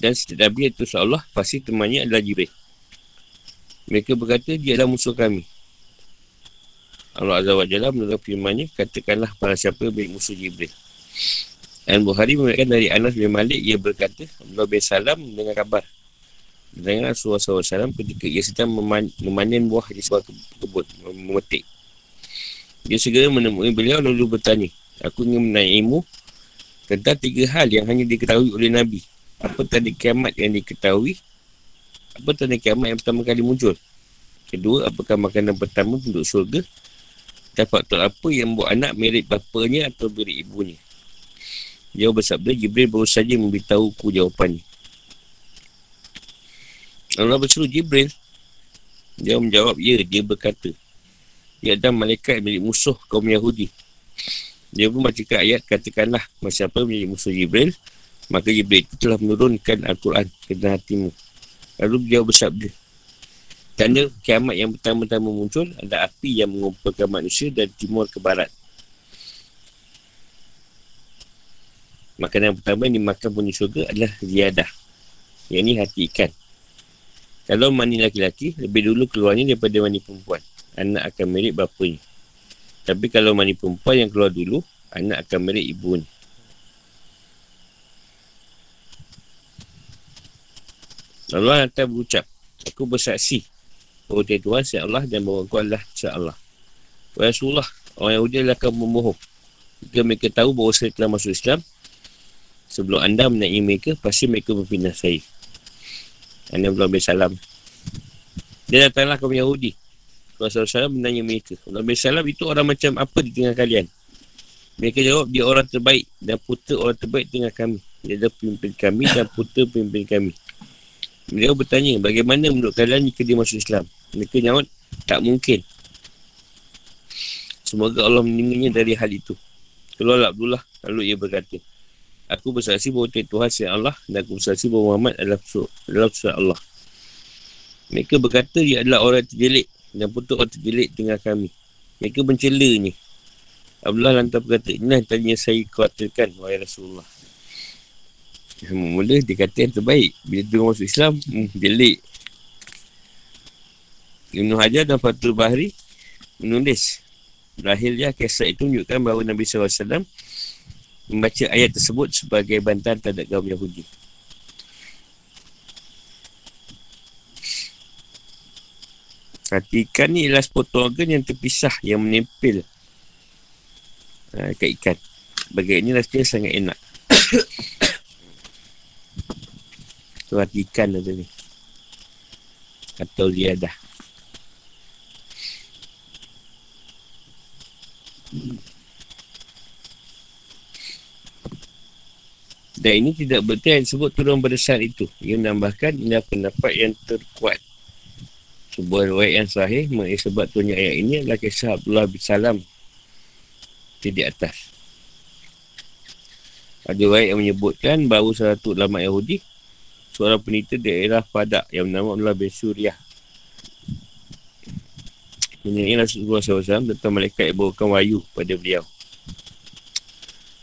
Dan setiap Nabi itu seolah pasti temannya adalah Jibril. Mereka berkata, dia adalah musuh kami. Allah Azza wa Jalla menurut firmannya, katakanlah para siapa baik musuh Jibril. Dan Bukhari mengatakan dari Anas bin Malik, ia berkata, Allah bin Salam dengan kabar. Dengan Rasulullah SAW ketika ia sedang meman- memanen buah di sebuah kebun, memetik. Dia segera menemui beliau lalu bertanya, Aku ingin menaimu tentang tiga hal yang hanya diketahui oleh Nabi. Apa tanda kiamat yang diketahui? Apa tanda kiamat yang pertama kali muncul? Kedua, apakah makanan pertama untuk syurga? Dan faktor apa yang buat anak mirip bapanya atau mirip ibunya? Dia bersabda, Jibril baru saja memberitahuku jawapannya. Allah bersuruh Jibril. Dia menjawab, ya, dia berkata. Dia ada malaikat milik musuh kaum Yahudi. Dia pun bacakan ayat, katakanlah, siapa milik musuh Jibril, maka Jibril itu telah menurunkan Al-Quran ke dalam hatimu. Lalu dia bersabda, Tanda kiamat yang pertama-tama muncul ada api yang mengumpulkan manusia dari timur ke barat. Makanan yang pertama yang dimakan punya syurga adalah ziyadah. Yang ini hati ikan. Kalau mani laki-laki, lebih dulu keluarnya daripada mani perempuan. Anak akan mirip bapanya. Tapi kalau mani perempuan yang keluar dulu, anak akan mirip ibu ni. Allah Ta'ala berucap, Aku bersaksi bahawa Tuhan siap Allah dan bahawa kau adalah siap Allah. Rasulullah, orang Yahudi adalah kaum memohong. Jika mereka tahu bahawa saya telah masuk Islam, sebelum anda menaiki mereka, pasti mereka berpindah saya. Anda belum bersalam. Dia datanglah kaum Yahudi. Rasulullah SAW menanya mereka. Allah bersalam itu orang macam apa di tengah kalian? Mereka jawab, dia orang terbaik dan putera orang terbaik tengah kami. Dia adalah pemimpin kami dan putera pemimpin kami. Mereka bertanya, bagaimana menurut kalian jika dia masuk Islam? Mereka jawab, tak mungkin. Semoga Allah meninggalnya dari hal itu. Keluar Abdullah, lalu ia berkata, Aku bersaksi bahawa Tuhan si Allah dan aku bersaksi bahawa Muhammad adalah adalah Rasul Allah. Mereka berkata dia adalah orang terjelik dan putus orang terjelik dengan kami. Mereka mencelanya. Abdullah lantar berkata, inilah tadinya saya khawatirkan, wahai Rasulullah. Mula dia kata yang terbaik. Bila dia masuk Islam, hmm, jelik. Ibn Hajar dan Fatul Bahri menulis. Lahirnya kisah itu menunjukkan bahawa Nabi SAW membaca ayat tersebut sebagai bantahan terhadap kaum Yahudi. Hati ikan ni ialah sepotong organ yang terpisah yang menempel uh, kat ikan. Bagai ini rasanya sangat enak. tu hati ikan ada ni. Atau liadah. Dan ini tidak betul yang disebut turun berdasar itu. Ia menambahkan ini pendapat yang terkuat. Sebuah riwayat yang sahih mengenai sebab turunnya ayat ini adalah kisah Abdullah bin Salam di atas. Ada riwayat yang menyebutkan bahawa satu ulama Yahudi seorang penita daerah Fadak yang bernama Abdullah bin Suriah Menyai Rasulullah SAW tentang malaikat yang bawakan wahyu pada beliau.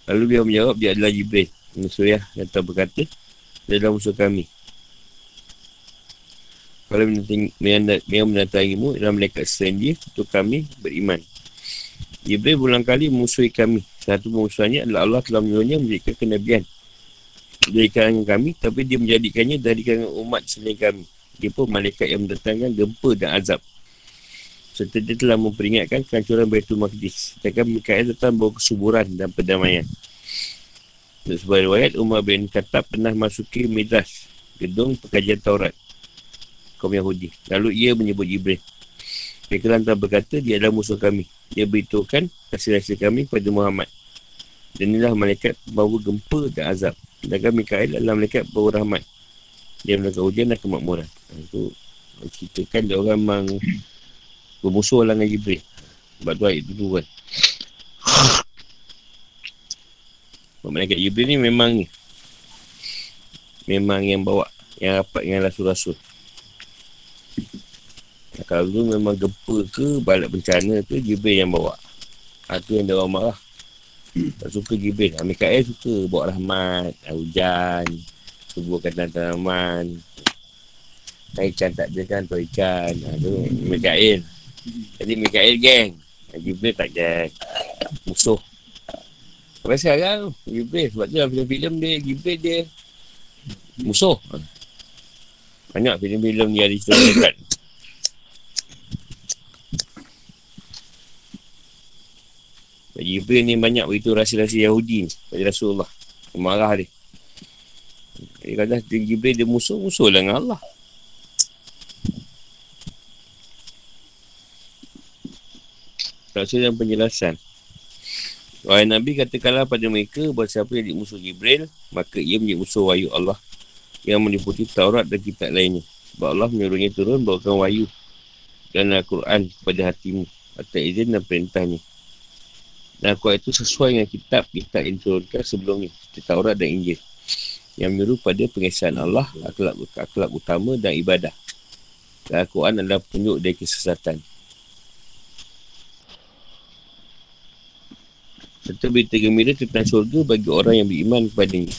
Lalu beliau menjawab, dia adalah Jibril. Suriah kata berkata, dia adalah musuh kami. Kalau yang mendatangimu adalah malaikat selain untuk kami beriman. Jibril berulang kali memusuhi kami. Satu pemusuhannya adalah Allah telah menyuruhnya menjadikan kenabian dari kalangan kami, tapi dia menjadikannya dari kalangan umat selain kami. Dia pun malaikat yang mendatangkan gempa dan azab serta dia telah memperingatkan kehancuran Baitul Maqdis. Sedangkan Mikael datang bawa kesuburan dan perdamaian. Untuk sebuah riwayat, Umar bin Khattab pernah masuki Midras, gedung pekajian Taurat, kaum Yahudi. Lalu ia menyebut Jibril. Mereka lantar berkata, dia adalah musuh kami. Dia beritahukan hasil-hasil kami kepada Muhammad. Dan inilah malaikat bawa gempa dan azab. Sedangkan Mikael adalah malaikat bawa rahmat. Dia melakukan ujian dan kemakmuran. Itu ceritakan dia orang memang bermusuh dengan Jibril. Sebab tu ayat tu kan. Malaikat Jibril ni memang ni. Memang yang bawa. Yang rapat dengan rasul-rasul. Kalau tu memang gempa ke, balik bencana ke, Jibril yang bawa. Ha, tu yang dia marah. Tak suka Jibril. Ha, Mikael suka bawa rahmat, hujan, subuhkan tanaman. Ikan tak ada kan, tu ikan. Ha, tu Mikael. Jadi Mikael geng. Jibril tak geng. Musuh. Sampai sekarang Jibril sebab tu dalam filem-filem dia Jibril dia musuh. Banyak filem-filem ni ada cerita malaikat. Jibril ni banyak beritahu rahsia-rahsia Yahudi ni pada Rasulullah. Marah dia. Dia kata Jibril dia musuh, musuh lah dengan Allah. Rasul dan penjelasan. Wahai Nabi katakanlah pada mereka bahawa siapa yang musuh Jibril, maka ia menjadi musuh wahyu Allah yang meliputi Taurat dan kitab lainnya. Sebab Allah menyuruhnya turun bawakan wahyu dan Al-Quran kepada hatimu atas izin dan perintahnya. Dan Al-Quran itu sesuai dengan kitab-kitab yang diturunkan sebelumnya, seperti Taurat dan Injil yang menyuruh pada pengesahan Allah, akhlak, akhlak utama dan ibadah. Dan Al-Quran adalah penyuk dari kesesatan. Serta berita gembira tentang syurga bagi orang yang beriman kepadanya.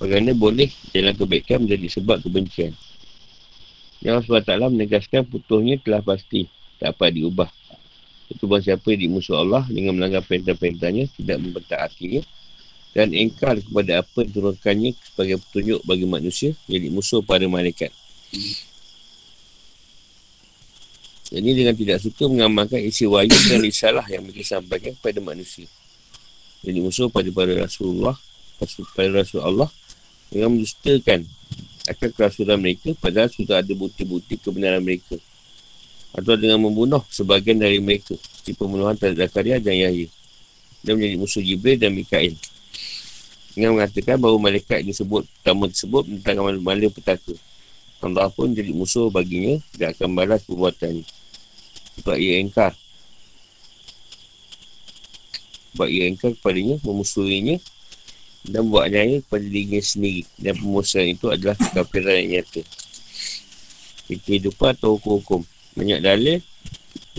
Bagaimana boleh jalan kebaikan menjadi sebab kebencian. Yang SWT menegaskan putusnya telah pasti, tak apa diubah. Itu bahawa siapa yang dimusuh Allah dengan melanggar perintah-perintahnya, tidak mempertaatinya, dan engkar kepada apa yang turunkannya sebagai petunjuk bagi manusia, jadi musuh pada malaikat. Ini dengan tidak suka mengamalkan isi wahyu dan risalah yang mereka sampaikan kepada manusia. Jadi musuh pada para Rasulullah, pada Rasul Allah dengan menjustakan akan kerasulan mereka padahal sudah ada bukti-bukti kebenaran mereka. Atau dengan membunuh sebagian dari mereka seperti pembunuhan terhadap Zakaria dan Yahya. Dan menjadi musuh Jibril dan Mikail. Dengan mengatakan bahawa malaikat yang disebut pertama tersebut tentang malam petaka. Allah pun jadi musuh baginya dan akan balas perbuatannya. Sebab ia engkar. Sebab ia engkar kepadanya Memusuhinya Dan buat nyaya kepada dirinya sendiri. Dan pemusuhan itu adalah kekafiran yang nyata. Kehidupan atau hukum-hukum. Banyak dalil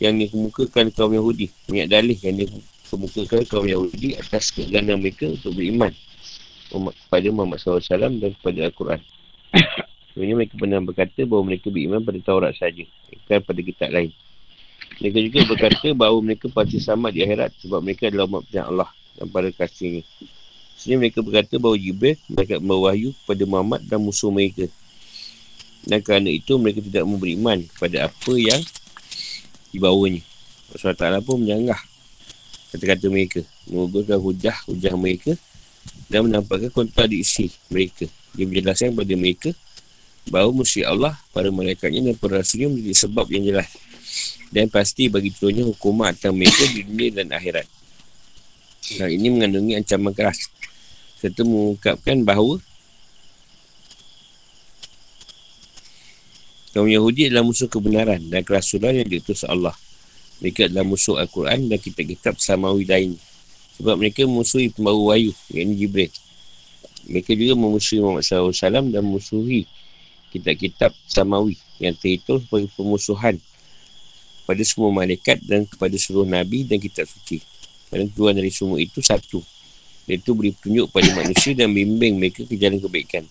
Yang dikemukakan kaum Yahudi. Banyak dalil yang dikemukakan kaum Yahudi Atas kegandaan mereka untuk beriman Kepada Muhammad SAW Dan kepada Al-Quran. Sebenarnya mereka pernah berkata bahawa mereka beriman pada Taurat saja, bukan pada kitab lain. Mereka juga berkata bahawa mereka pasti sama di akhirat sebab mereka adalah umat pilihan Allah dan para kasihnya. Sebenarnya mereka berkata bahawa Jibril mereka membawa kepada Muhammad dan musuh mereka. Dan kerana itu mereka tidak memberi iman kepada apa yang dibawanya. Rasulullah Ta'ala pun menyanggah kata-kata mereka. Mengugurkan hujah-hujah mereka dan menampakkan kontradiksi mereka. Dia menjelaskan kepada mereka bahawa musyrik Allah, para malaikatnya dan rasulnya menjadi sebab yang jelas dan pasti bagi turunnya hukuman atas mereka di dunia dan akhirat. Hal ini mengandungi ancaman keras serta mengungkapkan bahawa kaum Yahudi adalah musuh kebenaran dan kerasulan yang diutus Allah. Mereka adalah musuh Al-Quran dan kitab-kitab Samawi lain. Sebab mereka memusuhi pembawa wahyu, yakni Jibril. Mereka juga memusuhi Muhammad SAW dan memusuhi kitab-kitab Samawi yang terhitung sebagai pemusuhan kepada semua malaikat dan kepada seluruh Nabi dan kitab suci. Dan tujuan dari semua itu satu. Iaitu beri petunjuk kepada manusia dan bimbing mereka ke jalan kebaikan.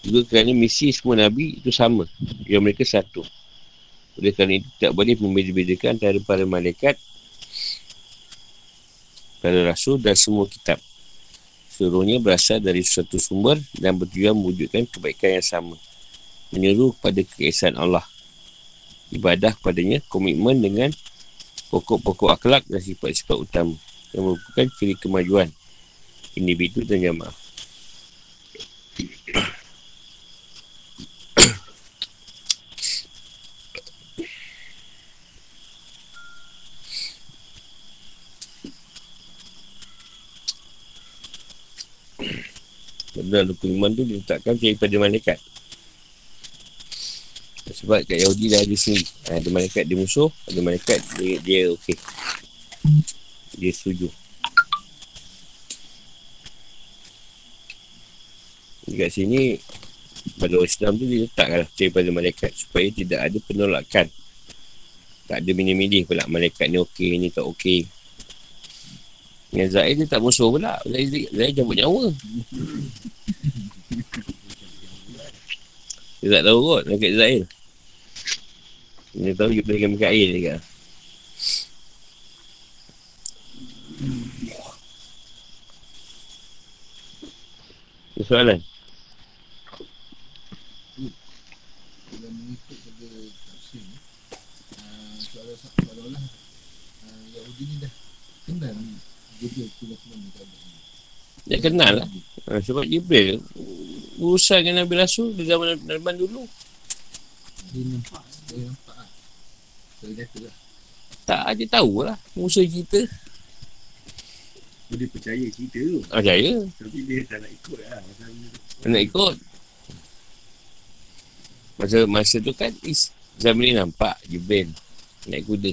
Juga kerana misi semua Nabi itu sama. Yang mereka satu. Oleh kerana itu tak boleh membeza-bezakan antara para malaikat, para rasul dan semua kitab. Seluruhnya berasal dari satu sumber dan bertujuan mewujudkan kebaikan yang sama. Menyeru kepada keesaan Allah ibadah kepadanya, komitmen dengan pokok-pokok akhlak dan sifat-sifat utama yang merupakan ciri kemajuan individu dan jamaah. Benar, rukun iman tu diletakkan daripada malaikat. Sebab kat Yahudi dah ada sendiri ha, Ada malaikat dia musuh Ada malaikat dia, dia okey. Dia setuju. Dekat sini Pada orang Islam tu dia letakkan Daripada malaikat Supaya tidak ada penolakan. Tak ada milih-milih pula Malaikat ni okey Ni tak okey. Yang Zahir dia tak musuh pula. Zahir, Zahir jambut nyawa. Dia tak tahu kot Malaikat Zahir dia tahu dia boleh ambil air Ada soalan? Bila mengikut pada tafsir lah. Yahudi ni dah kenal Jibril tu lah kenal Dia kenal lah ha, Sebab Jibril Urusan dengan Nabi Rasul Di zaman Nabi dulu. Dia nampak Dia nampak lah lah Tak aja tahu lah musuh kita. Dia percaya cerita tu. Ah, saya Tapi dia tak nak ikut lah. Tak nak ikut. Masa masa tu kan is, zaman ni nampak Jibril naik kuda.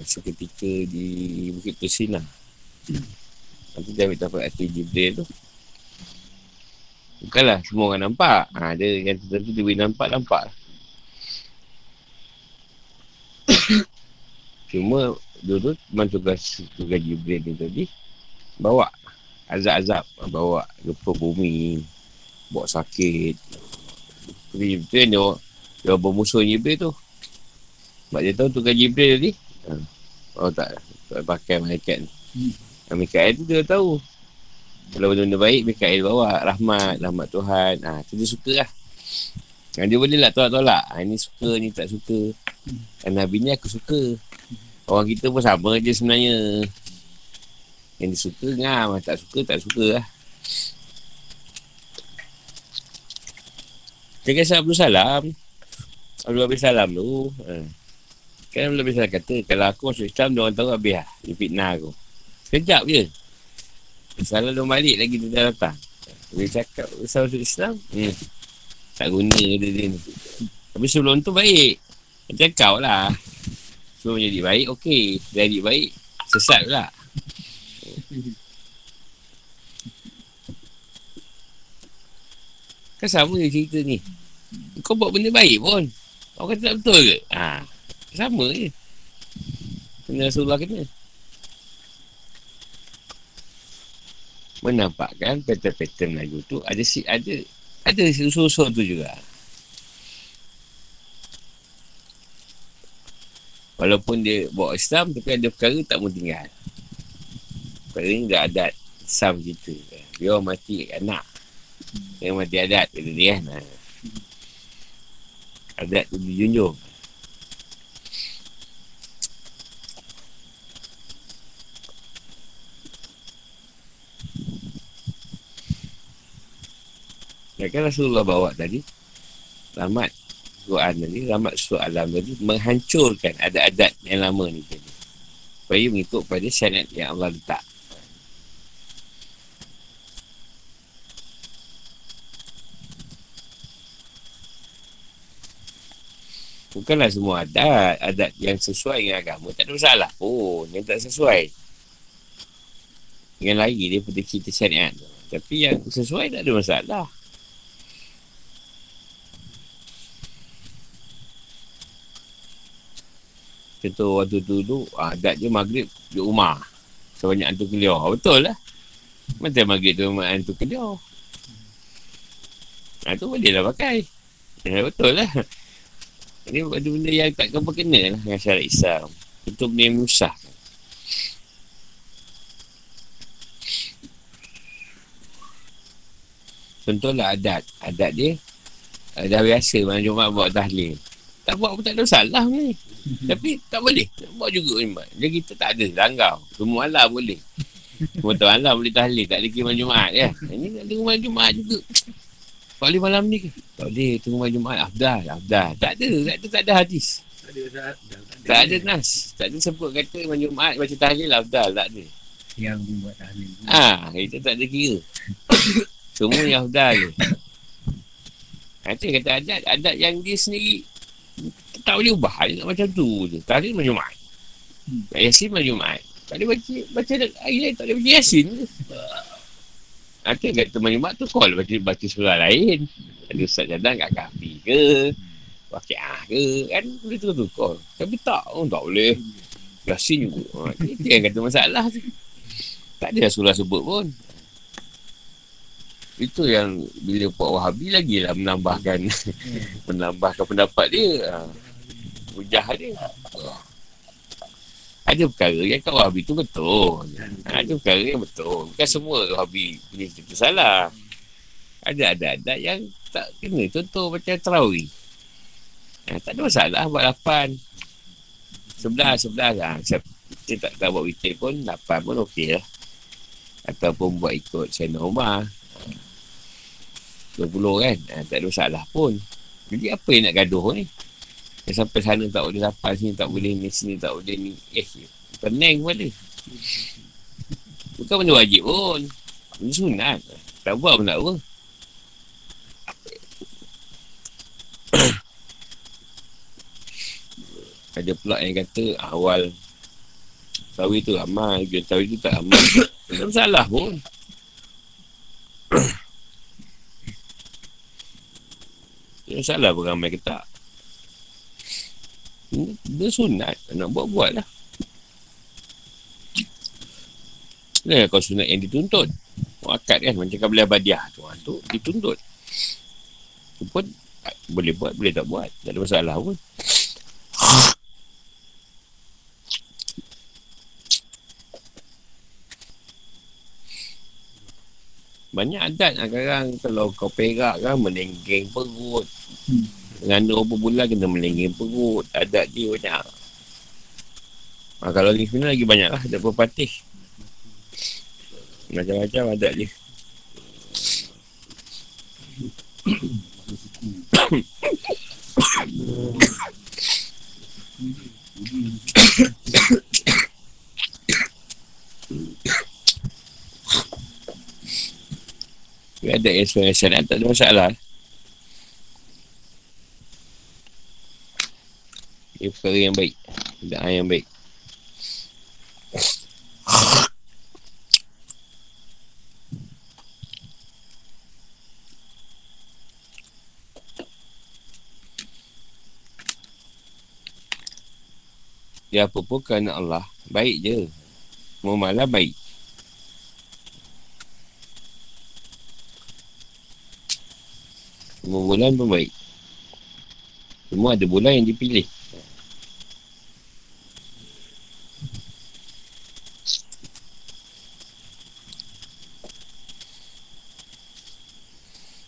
Masa ketika di Bukit Tusina. Nanti dia ambil tapak hati Jibril tu. Bukanlah semua orang nampak. Ha, dia yang tertentu dia boleh nampak, nampak. Cuma dulu memang tugas, tugas Jibril ni tadi bawa azab-azab. Bawa gempa bumi, bawa sakit. Jadi Jibril dia, dia bermusuh Jibril tu. Sebab dia tahu tugas Jibril tadi. Ha. Oh tak, tak pakai malaikat ni. Hmm. Mikael tu dia tahu. Kalau benda-benda baik, Mikael bawa rahmat, rahmat Tuhan. Ha, tu dia suka lah. Ha, dia boleh lah tolak-tolak. Ha, ni suka, ni tak suka. Ha, Nabi ni aku suka. Orang kita pun sama je sebenarnya. Yang dia suka, ngam. Tak suka, tak suka lah. Jangan salah Abdul Salam. Abdul Habis Salam tu. Ha. Kan Abdul Habis Salam kata, kalau aku masuk Islam, dia orang tahu habis lah. Dia fitnah aku. Sekejap je. Salah dia balik lagi dia dah datang. Dia cakap pasal masuk Islam. Hmm. Tak guna dia, dia ni. Tapi sebelum tu baik. Macam kau lah. Sebelum jadi baik, okey. Jadi baik, sesat pula. Kan sama je cerita ni. Kau buat benda baik pun. Kau kata tak betul ke? Ha. Sama je. Kena Rasulullah kena. menampakkan pattern-pattern Melayu tu ada si ada ada usul-usul tu juga. Walaupun dia bawa Islam tapi ada perkara tak mau tinggal. Perkara ni dah adat Islam kita. Dia orang mati anak. Dia mati adat kata dia kan. Adat tu dijunjung. Kan Rasulullah bawa tadi Rahmat Quran tadi Rahmat surah alam tadi Menghancurkan adat-adat yang lama ni tadi. Supaya mengikut pada syariat yang Allah letak. Bukanlah semua adat Adat yang sesuai dengan agama Tak ada masalah. Pun Yang tak sesuai. Yang lagi dia pada cerita syariat. Tapi yang sesuai tak ada masalah Contoh waktu tu tu Adat je maghrib Di rumah. Sebanyak hantu keliau. Betul lah. Macam maghrib tu Memang hantu keliau. Ha tu boleh lah pakai. Ya, Betul lah. Ini benda-benda yang tak kena kena lah Dengan syarat Islam. Itu benda yang musah. Contohlah adat. Adat dia Dah biasa Malam Jumat buat tahlil Tak buat pun tak ada salah ni tapi tak boleh. Buat juga iman. Jadi kita tak ada langgar. Semua malam boleh. Semua tu malam boleh tahlil. Tak ada kira Jumaat ya. Ini tak ada malam Jumaat juga. Tak boleh malam ni ke? Tak boleh. Tunggu malam Jumaat. Afdal. Afdal. Tak ada. Tak ada, tak ada hadis. Tak ada tak Tak ada nas. Tak ada sebut kata malam Jumaat baca tahlil Afdal. Tak ada. Yang buat tahlil Ah, ha, kita tak ada kira. Semua yang Afdal je. Nanti kata adat, adat yang dia sendiri tak boleh ubah. Dia nak macam tu je. Tadi malam Jumaat hmm. Yasin malam Jumaat tak boleh baca baca hari lain tak boleh baca Yasin Nanti kata malam Jumaat tu call baca, baca surah lain. Ada Ustaz Jadang kat kafi ke? Wakiah ke? Kan boleh tu tu call. Tapi tak oh, tak boleh. Yasin juga. Ha, itu yang kata masalah tu. Tak ada surah sebut pun itu yang bila Puan Wahabi lagi lah menambahkan menambahkan pendapat dia ha hujah dia. Ada perkara yang kat Wahabi tu betul. Ada perkara yang betul. Bukan semua Wahabi punya kita salah. Ada adat-adat yang tak kena. Contoh macam terawih. Ha, tak ada masalah buat lapan. Sebelah, sebelah. Ha, Kita tak, tak buat witir pun, 8 pun okey lah. Ataupun buat ikut Sayyidina Umar. 20 kan? Ha, tak ada masalah pun. Jadi apa yang nak gaduh ni? Yang sampai sana tak boleh dapat, sini tak boleh ni, sini tak boleh ni. Eh, pening pun ada. Bukan benda wajib pun. Benda sunat. Tak buat pun tak apa. Ada pula yang kata awal Sawi tu amal, jual sawi tu tak amal. Tak masalah pun. Tak masalah pun ramai ke tak. Dia sunat. Nak buat-buat lah. Ni kau sunat yang dituntut. Akad kan macam kau boleh abadiah tu. Tu dituntut. Tu pun boleh buat, boleh tak buat. Tak ada masalah pun. Banyak adat lah sekarang. Kalau kau perak kan Melenggeng perut. Dengan berapa bulan Kena melenggeng perut. Adat dia banyak. Ha, Kalau ni sebenarnya lagi banyak lah. Ada berpatih Macam-macam adat dia Yang sesuai syariat tak ada masalah. Ini perkara yang baik. Tidak yang baik. Ya apa pun kerana Allah Baik je Mau malah baik Semua bulan pun baik. Semua ada bulan yang dipilih.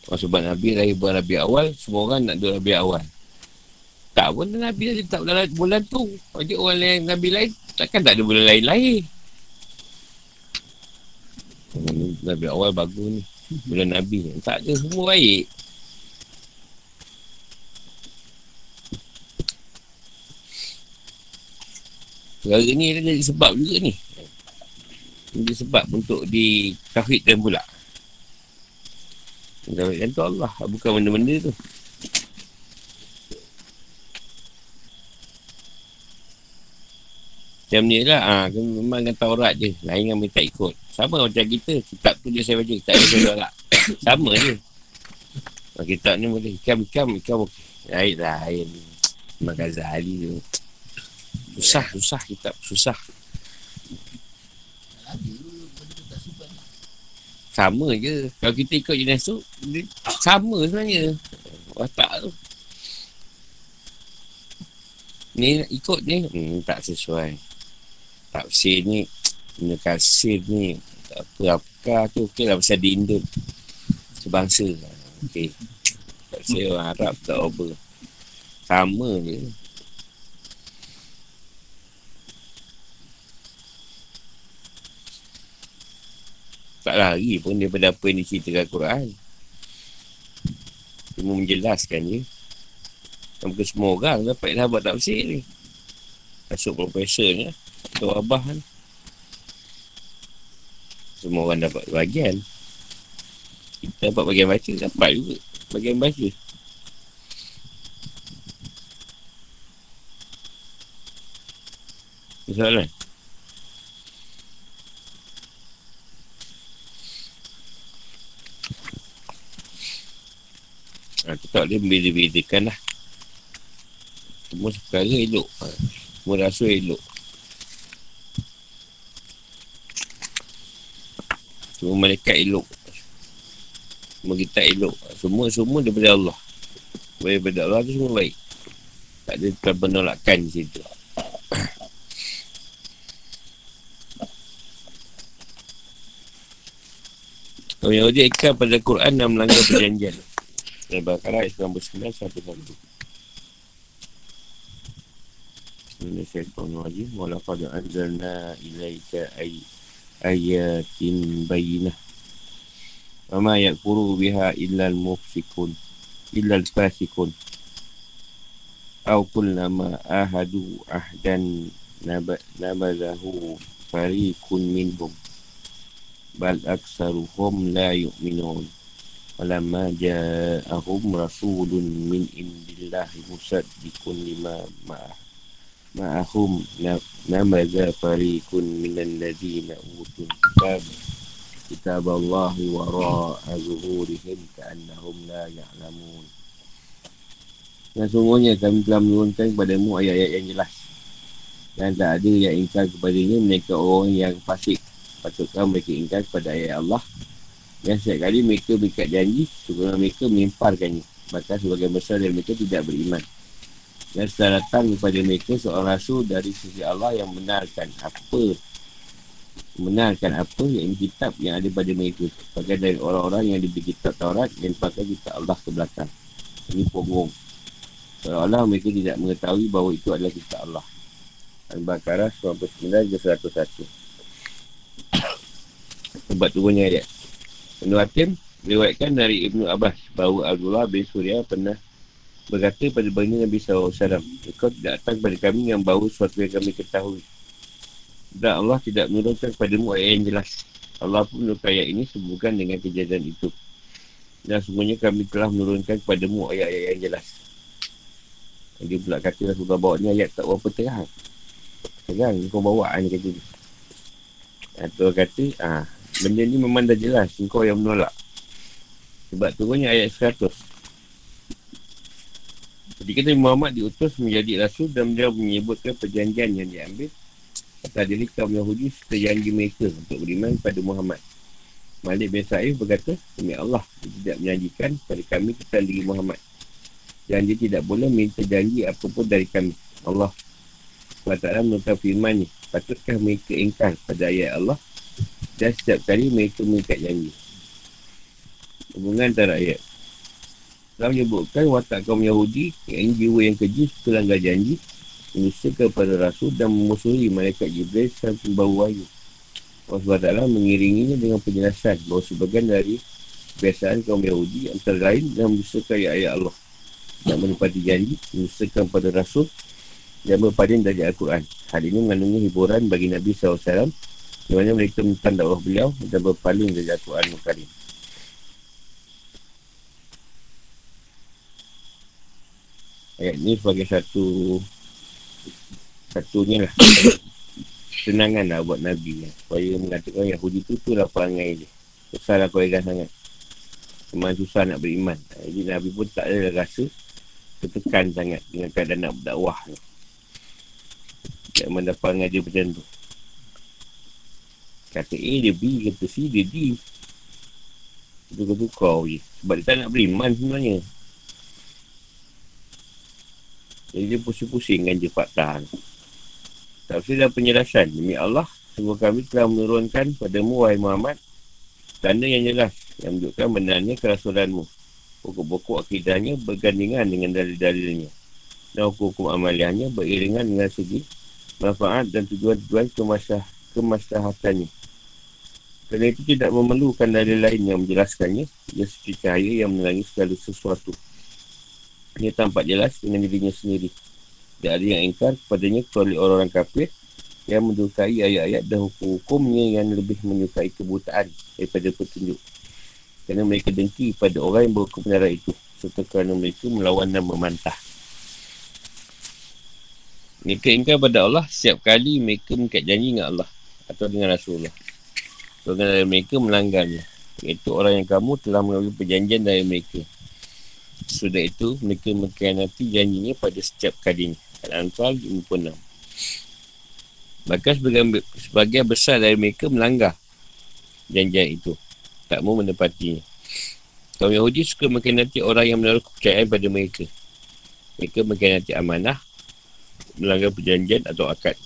Oh, sebab Nabi lahir bulan Rabi awal, semua orang nak duduk Rabi awal. Tak pun Nabi lahir tak bulan, bulan tu. Jadi orang lain Nabi lain, takkan tak ada bulan lain lahir. Nabi awal bagus ni. Bulan Nabi. Tak ada, semua baik. Perkara ni dia jadi sebab juga ni. Jadi sebab untuk ditahidkan pula. Dan tu Allah. Bukan benda-benda tu. Macam ni lah. Ha, memang dengan Taurat je. Lain yang minta ikut. Sama macam kita. Kitab tu dia saya baca. Kitab dia saya tolak. Sama je. Kitab ni boleh. Ikan, ikan, ikan. Lain lain. Imam Ghazali tu. Susah, susah kitab, susah. Sama je. Kalau kita ikut jenis tu, sama sebenarnya. Watak tu. Ni ikut ni, hmm, tak sesuai. Tafsir ni, Ibn Kasir ni, tak apa, apakah tu, okey lah pasal di Indo. Sebangsa. Okey. Tafsir orang Arab tak apa. Sama je. Tak lari pun daripada apa yang diceritakan Al-Quran. Cuma menjelaskan je. Sampai semua orang dapat dah buat tafsir ni. Masuk profesor ni. Atau abah ni. Semua orang dapat bagian. Kita dapat bagian baca, dapat juga bagian baca. Soalan? Ha, kita tak boleh beza-bezakan lah. Semua perkara elok. Ha, semua rasa elok. Semua malaikat elok. Semua kita elok. Semua-semua daripada Allah. Daripada Allah tu semua baik. Tak ada penolakan di situ. Kalau yang dia ikan pada Quran dan melanggar perjanjian. Surah Al-Baqarah ayat 99 sampai 100. Bismillahirrahmanirrahim. Wa laqad anzalna ilayka ay ayatin bayyinah. Wa ma yakfuru biha illa al-mufsikun illa al-fasikun. Aw kullama ahadu ahdan nabadahu fariqun minhum bal aksaruhum la yu'minun. Walamma ja'ahum rasulun min indillah musaddiqun lima ma'ah. Ma'ahum namaza farikun minan ladina utul kitab kitab Allah wara'a zuhurihim ka'annahum la ya'lamun. Dan semuanya kami telah menurunkan kepada mu ayat-ayat yang jelas. Dan tak ada yang ingkar kepadanya mereka orang yang fasik. Patutkan mereka ingkar kepada ayat Allah. Dan setiap kali mereka berikat janji Sebenarnya mereka memparkannya Bahkan sebagian besar dari mereka tidak beriman. Dan setelah datang kepada mereka seorang rasul dari sisi Allah yang benarkan apa benarkan apa yang kitab yang ada pada mereka. Sebagai dari orang-orang yang diberi kitab Taurat dan pakai kitab Allah ke belakang. Ini pogong. Seolah-olah mereka tidak mengetahui bahawa itu adalah kitab Allah. Al-Baqarah 99 ke 101 sebab turunnya ayat Ibn Hatim Riwayatkan dari Ibnu Abbas bahawa Abdullah bin Surya pernah berkata pada baginda Nabi SAW Engkau tidak datang kepada kami yang bawa sesuatu yang kami ketahui. Dan Allah tidak menurunkan kepadamu ayat yang jelas. Allah pun menurunkan ayat ini sebutkan dengan kejadian itu. Dan semuanya kami telah menurunkan kepadamu ayat-ayat yang jelas. Dia pula kata Rasulullah bawa ni ayat tak berapa terang Terang kau bawa ni kata ni. Atau kata ah, Benda ni memang dah jelas Engkau yang menolak Sebab turunnya ayat 100 Ketika Nabi Muhammad diutus menjadi rasul dan beliau menyebutkan perjanjian yang diambil atas diri kaum Yahudi serta janji mereka untuk beriman kepada Muhammad. Malik bin Sa'if berkata, Demi Allah, dia tidak menjanjikan pada kami tentang diri Muhammad. Dan dia tidak boleh minta janji apapun dari kami. Allah SWT menurutkan firman ni. Patutkah mereka ingkar pada ayat Allah? Dan setiap kali mereka mengikat janji. Hubungan antara ayat. Allah menyebutkan watak kaum Yahudi yang jiwa yang keji setelah langgar janji menyusul kepada Rasul dan memusuhi malaikat Jibril dan pembawa wahyu. Allah SWT mengiringinya dengan penjelasan bahawa sebagian dari kebiasaan kaum Yahudi antara lain yang menyusulkan ayat-ayat Allah dan menepati janji menyusulkan pada Rasul dan berpadan dari Al-Quran. Hal ini mengandungi hiburan bagi Nabi SAW di mana mereka mentang dakwah beliau dan berpaling dari Al-Quran Al-Karim. ayat ni sebagai satu satunya lah. Senangan lah buat Nabi lah. supaya mengatakan Yahudi tu tu lah perangai dia. Susah lah kau sangat. Memang susah nak beriman. Jadi Nabi pun tak ada rasa tertekan sangat dengan keadaan nak berdakwah ni. Tak mendapat perangai dia macam tu kata A dia B kata C dia D. Tukar-tukar je. Sebab dia tak nak beriman sebenarnya. Jadi dia pusing-pusingkan je fakta Tafsir dan penjelasan. Demi Allah Semua kami telah menurunkan padamu Wahai Muhammad Tanda yang jelas Yang menunjukkan benarnya kerasulanmu. Pokok-pokok akidahnya bergandingan dengan dalil-dalilnya. Dan hukum-hukum amaliahnya beriringan dengan segi Manfaat dan tujuan-tujuan kemasah, kemaslahatannya Kerana itu tidak memerlukan dalil lain yang menjelaskannya Ia seperti cahaya yang menerangi segala sesuatu dia tampak jelas dengan dirinya sendiri. Tidak ada yang ingkar kepadanya kecuali orang-orang kafir yang mendukai ayat-ayat dan hukum-hukumnya yang lebih menyukai kebutaan daripada petunjuk. Kerana mereka dengki pada orang yang berhukum benar itu. Serta kerana mereka melawan dan memantah. Mereka ingkar pada Allah setiap kali mereka mengikat janji dengan Allah atau dengan Rasulullah. Seorang dari mereka melanggarnya. Iaitu orang yang kamu telah mengambil perjanjian dari mereka. Sudah itu, mereka mengkhianati janjinya pada setiap kalinya. Al-Anfal 56. Bahkan sebagian, sebagian besar dari mereka melanggar janjian itu. Tak mau menepatinya. Kaum Yahudi suka mengkhianati orang yang menaruh kepercayaan pada mereka. Mereka mengkhianati amanah, melanggar perjanjian atau akad.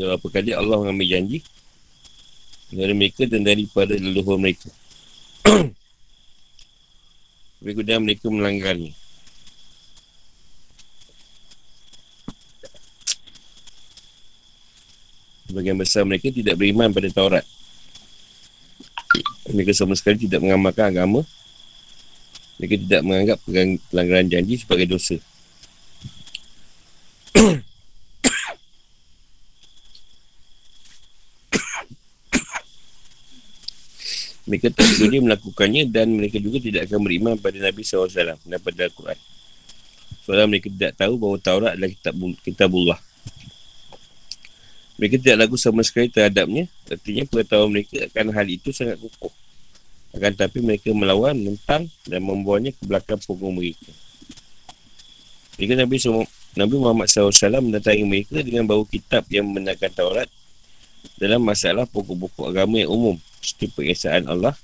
Dan apa kali Allah mengambil janji dari mereka dan daripada leluhur mereka. Tapi kemudian mereka melanggarnya. Sebagian besar mereka tidak beriman pada Taurat. Mereka sama sekali tidak mengamalkan agama. Mereka tidak menganggap pelanggaran janji sebagai dosa. Mereka tak sudi melakukannya dan mereka juga tidak akan beriman pada Nabi SAW dan pada Al-Quran. Soalnya mereka tidak tahu bahawa Taurat adalah kitab, kitabullah. Mereka tidak lagu sama sekali terhadapnya. Artinya pengetahuan mereka akan hal itu sangat kukuh. Akan tapi mereka melawan, mentang dan membawanya ke belakang punggung mereka. Mereka Nabi, Nabi Muhammad SAW mendatangi mereka dengan bawa kitab yang membenarkan Taurat dalam masalah pokok-pokok agama yang umum seperti pengesaan Allah,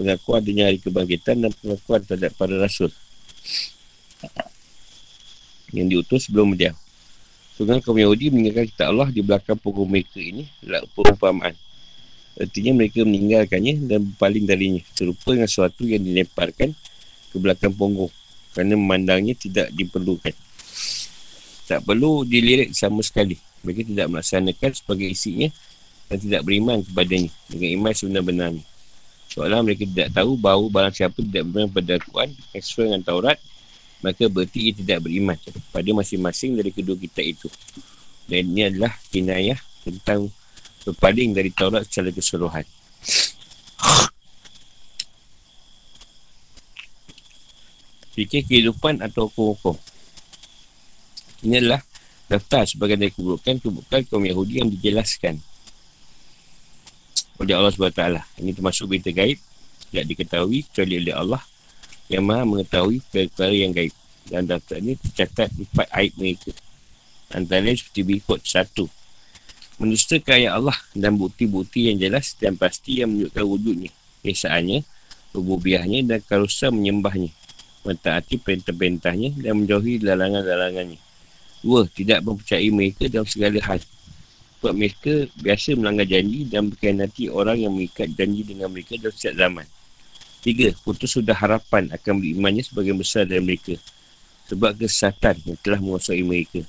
pengakuan adanya hari kebangkitan dan pengakuan terhadap para rasul yang diutus sebelum dia. Tunggal kaum Yahudi meninggalkan kitab Allah di belakang pokok mereka ini adalah perumpamaan. Artinya mereka meninggalkannya dan berpaling darinya. Serupa dengan sesuatu yang dilemparkan ke belakang punggung. Kerana memandangnya tidak diperlukan. Tak perlu dilirik sama sekali. Mereka tidak melaksanakan sebagai isinya dan tidak beriman kepadanya dengan iman sebenar-benarnya. Soalnya mereka tidak tahu bahawa barang siapa tidak beriman pada Al-Quran sesuai dengan Taurat, maka berarti ia tidak beriman pada masing-masing dari kedua kitab itu. Dan ini adalah kinayah tentang berpaling dari Taurat secara keseluruhan. Fikir kehidupan atau hukum-hukum. Ini adalah daftar sebagai dari keburukan-keburukan kaum Yahudi yang dijelaskan oleh Allah SWT. Ini termasuk berita gaib. Tidak diketahui kecuali oleh Allah yang maha mengetahui perkara yang gaib. Dan daftar ini tercatat empat aib mereka. Antara seperti berikut. Satu. Menustakan ayat Allah dan bukti-bukti yang jelas dan pasti yang menunjukkan wujudnya. Kesaannya, rububiahnya dan karusa menyembahnya. Mentaati perintah-perintahnya dan menjauhi larangan-larangannya. Dua, tidak mempercayai mereka dalam segala hal. Sebab mereka biasa melanggar janji dan berkhianati orang yang mengikat janji dengan mereka dalam setiap zaman. Tiga, putus sudah harapan akan berimannya sebagian besar dari mereka. Sebab kesesatan yang telah menguasai mereka.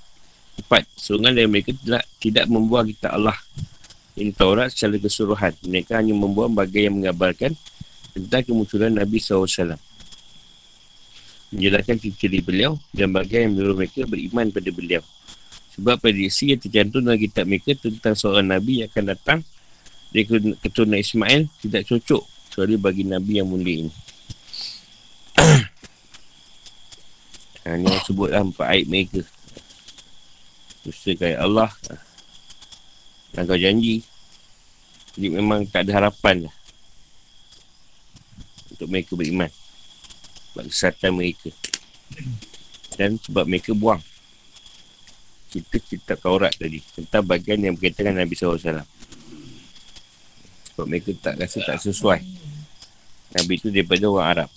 Empat, seorang dari mereka telah tidak membuang kita Allah. Ini Taurat secara keseluruhan. Mereka hanya membuang bagian yang mengabarkan tentang kemunculan Nabi SAW. Menjelaskan ciri beliau dan bagian yang menurut mereka beriman pada beliau. Sebab prediksi yang tercantum dalam kitab mereka tentang seorang Nabi yang akan datang dari keturunan Ismail tidak cocok kecuali bagi Nabi yang mulia ini. Ha, sebutlah empat aib mereka. Dusta kaya Allah. Dan kau janji. Jadi memang tak ada harapan lah. Untuk mereka beriman. Sebab kesatuan mereka. Dan sebab mereka buang kita kitab Taurat tadi tentang bagian yang berkaitan dengan Nabi SAW. Sebab mereka tak rasa tak sesuai. Nabi itu daripada orang Arab.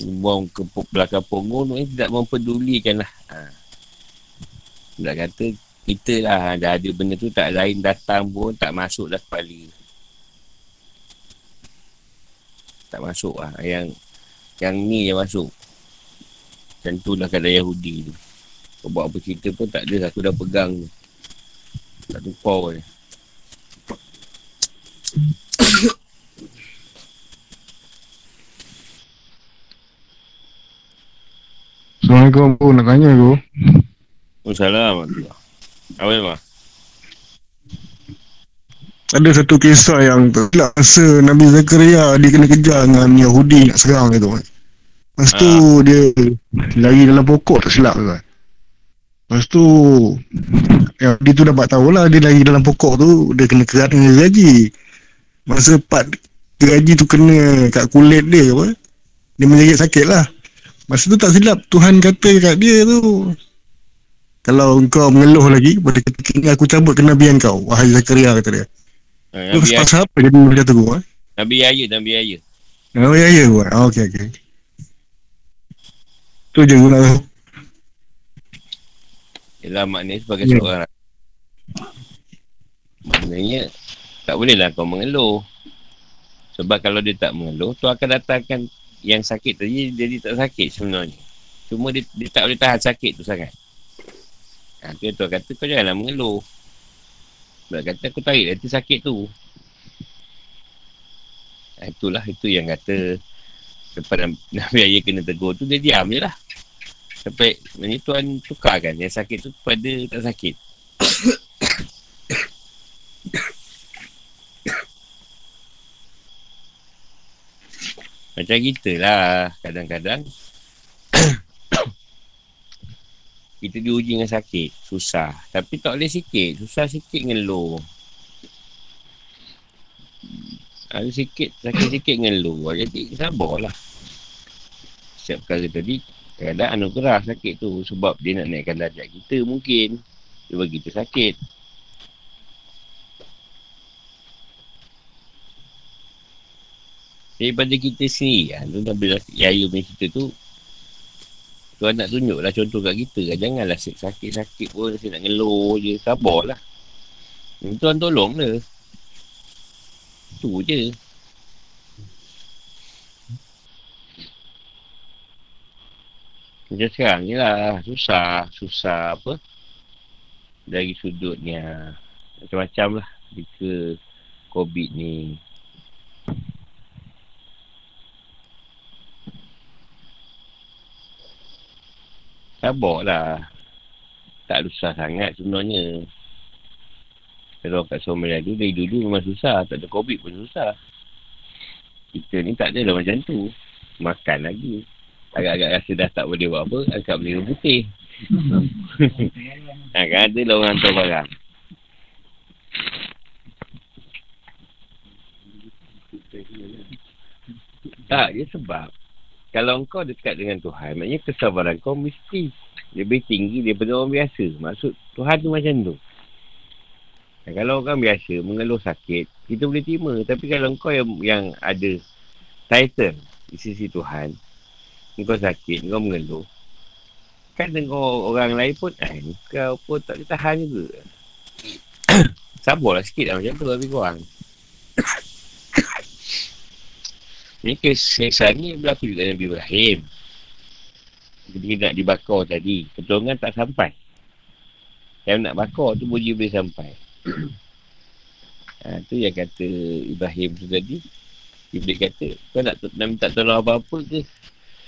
Buang ke belakang punggung ni tidak mempedulikan lah. Ha. Tak kata kita lah dah ada benda tu tak lain datang pun tak masuk dah kepala. Tak masuk lah. Yang yang ni yang masuk. Macam tu lah kadang Yahudi tu. Kau buat apa cerita pun tak ada aku dah pegang tu. Tak tukar je Assalamualaikum aku nak tanya aku Assalamualaikum Apa ni ada satu kisah yang masa Nabi Zakaria dia kena kejar dengan Yahudi nak serang gitu kan. Lepas tu ha. dia lari dalam pokok tak silap kan. Lepas tu ya, dia tu dapat tahulah dia lari dalam pokok tu dia kena kerat dengan gaji. Masa part gaji tu kena kat kulit dia apa. Dia menjadi sakit lah. Masa tu tak silap Tuhan kata kat dia tu kalau engkau mengeluh lagi pada ketika ini aku cabut kenabian kau wahai Zakaria kata dia. Ha, Nabi Pasal apa dia macam tu eh? Nabi Yahya, Nabi Yahya. Nabi Yahya buat. Oh, okey okey. Tu je tahu. Yelah maknanya sebagai Ya. seorang Maknanya Tak bolehlah kau mengeluh Sebab kalau dia tak mengeluh Tu akan datangkan Yang sakit tadi Jadi tak sakit sebenarnya Cuma dia, dia tak boleh tahan sakit tu sangat ha, Tu yang Tuhan kata kau janganlah mengeluh Sebab kata aku tarik nanti sakit tu. Ha, Itulah itu yang kata Lepas Nabi- Ayah kena tegur tu Dia diam je lah. Sampai Ini Tuhan tukarkan Yang sakit tu pada tak sakit. Macam kita lah Kadang-kadang Kita diuji dengan sakit. Susah. Tapi tak boleh sikit. Susah sikit ngeluh Ada sikit Sakit sikit ngeluh Jadi sabarlah. Setiap perkara tadi Kadang anugerah sakit tu Sebab dia nak naikkan darjat kita mungkin. Dia bagi kita sakit. Daripada kita sendiri kan Tu Nabi Yahya punya cerita tu Tuan nak tunjuk lah contoh kat kita kan. Janganlah sakit-sakit pun Saya nak ngeluh je. Sabar lah Tuan tolong lah Tu je. Macam sekarang ni lah. Susah Susah apa? Dari sudutnya. Macam-macam lah. Jika Covid ni Sabar lah. Tak susah sangat sebenarnya. Kalau kat Somalia tu Dari dulu memang susah. Tak ada Covid pun susah. Kita ni tak ada lah macam tu. Makan lagi. Agak-agak rasa dah tak boleh buat apa Angkat beli putih. Ha, kan ada lah orang hantar barang. Tak, dia sebab Kalau kau dekat dengan Tuhan Maknanya kesabaran kau mesti Lebih tinggi daripada orang biasa. Maksud Tuhan tu macam tu. Dan Kalau orang biasa mengeluh sakit Kita boleh terima. Tapi kalau kau yang, yang ada Title Di sisi Tuhan Kau sakit Kau mengeluh Kan dengan orang lain pun eh, Kau pun tak boleh tahan juga. Sabarlah sikit lah macam tu Lebih kurang Ni kesesaan ni berlaku juga Nabi Ibrahim. Ketika nak dibakar tadi, pertolongan tak sampai. Yang nak bakar tu boleh boleh sampai. ha, tu yang kata Ibrahim tu tadi. Ibrahim kata, kau nak, nak minta tolong apa-apa ke?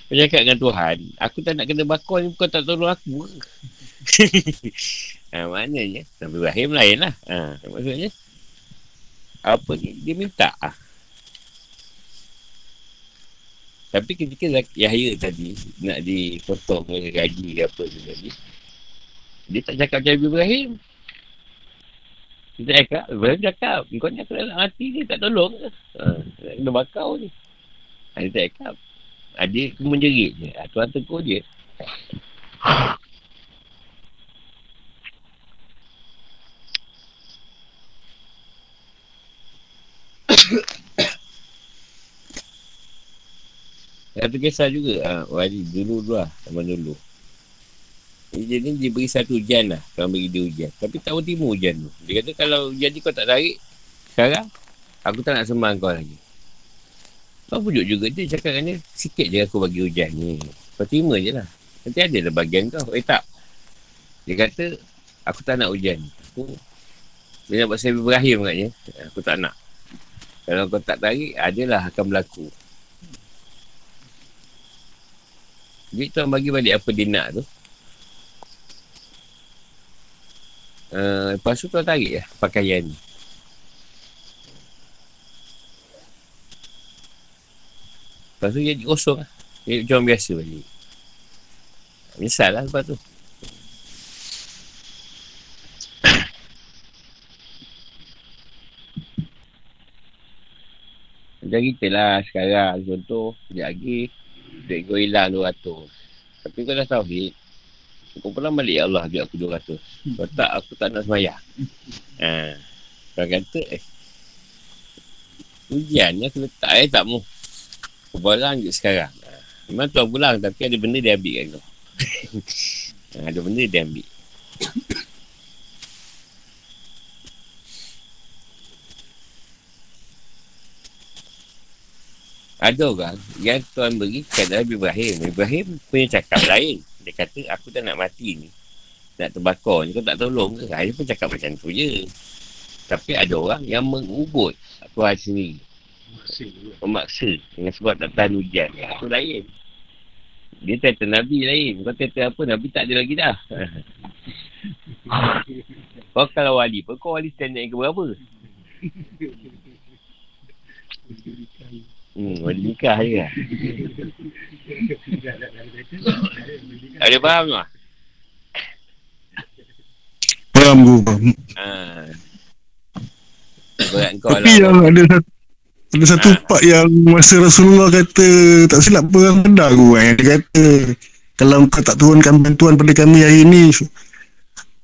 Kau cakap dengan Tuhan, aku tak nak kena bakar ni, kau tak tolong aku ke? ha, maknanya, Nabi Ibrahim lain lah. Ha, maksudnya, apa ni, dia minta ah. Tapi ketika Zak- Yahya tadi nak dipotong oleh gaji ke apa tu tadi, dia tak cakap macam Ibrahim. Dia cakap, Ibrahim cakap, kau ni aku nak mati dia tak tolong ke? Ha, kena bakau ni. Ha, dia tak cakap. Ha, dia cuma menjerit je. Ha, Tuhan tegur dia. Satu kisah juga. Ha, Wali dulu dulu lah Zaman dulu. Jadi dia ni diberi satu ujian lah. Tuan beri dia ujian Tapi tak terima ujian tu. Dia kata kalau ujian ni kau tak tarik Sekarang Aku tak nak sembah kau lagi. Kau pujuk juga dia cakap dengan dia Sikit je aku bagi ujian ni. Kau terima je lah. Nanti ada lah bagian kau. Eh tak. Dia kata Aku tak nak ujian Aku Dia nak buat saya Ibrahim katnya Aku tak nak. Kalau kau tak tarik Adalah akan berlaku Jadi tuan bagi balik apa dia nak tu. Uh, lepas tu tuan tarik lah pakaian ni. Lepas tu jadi kosong lah. Jadi macam biasa balik. Menyesal lah lepas tu. Macam kita lah sekarang contoh sekejap lagi duit kau hilang 200 tapi kau dah tauhid kau pernah balik ya Allah biar aku 200 kalau tak aku tak nak semayang ha. kau kata eh ujian ni aku letak eh tak mu barang je sekarang ha. Memang tuan pulang tapi ada benda dia ambil kat kau. Ha, ada benda dia ambil. Ada orang yang tuan beri kepada Nabi Ibrahim. Ibrahim punya cakap lain. Dia kata, aku tak nak mati ni. Nak terbakar ni, kau tak tolong ke? Dia pun cakap macam tu je. Tapi ada orang yang mengubut Tuhan sendiri. Memaksa dengan sebab tak tahan hujan. Itu lain. Dia kata Nabi lain. Kau kata apa, Nabi tak ada lagi dah. kau kalau wali pun, kau wali standard yang keberapa? Hmm, wali nikah je lah. Ada faham tak? Faham aku. Ha. Berat kau Tapi lah. yang ada satu ada satu Ah. part yang masa Rasulullah kata tak silap perang Badar aku kan. Dia kata kalau kau tak turunkan bantuan pada kami hari ni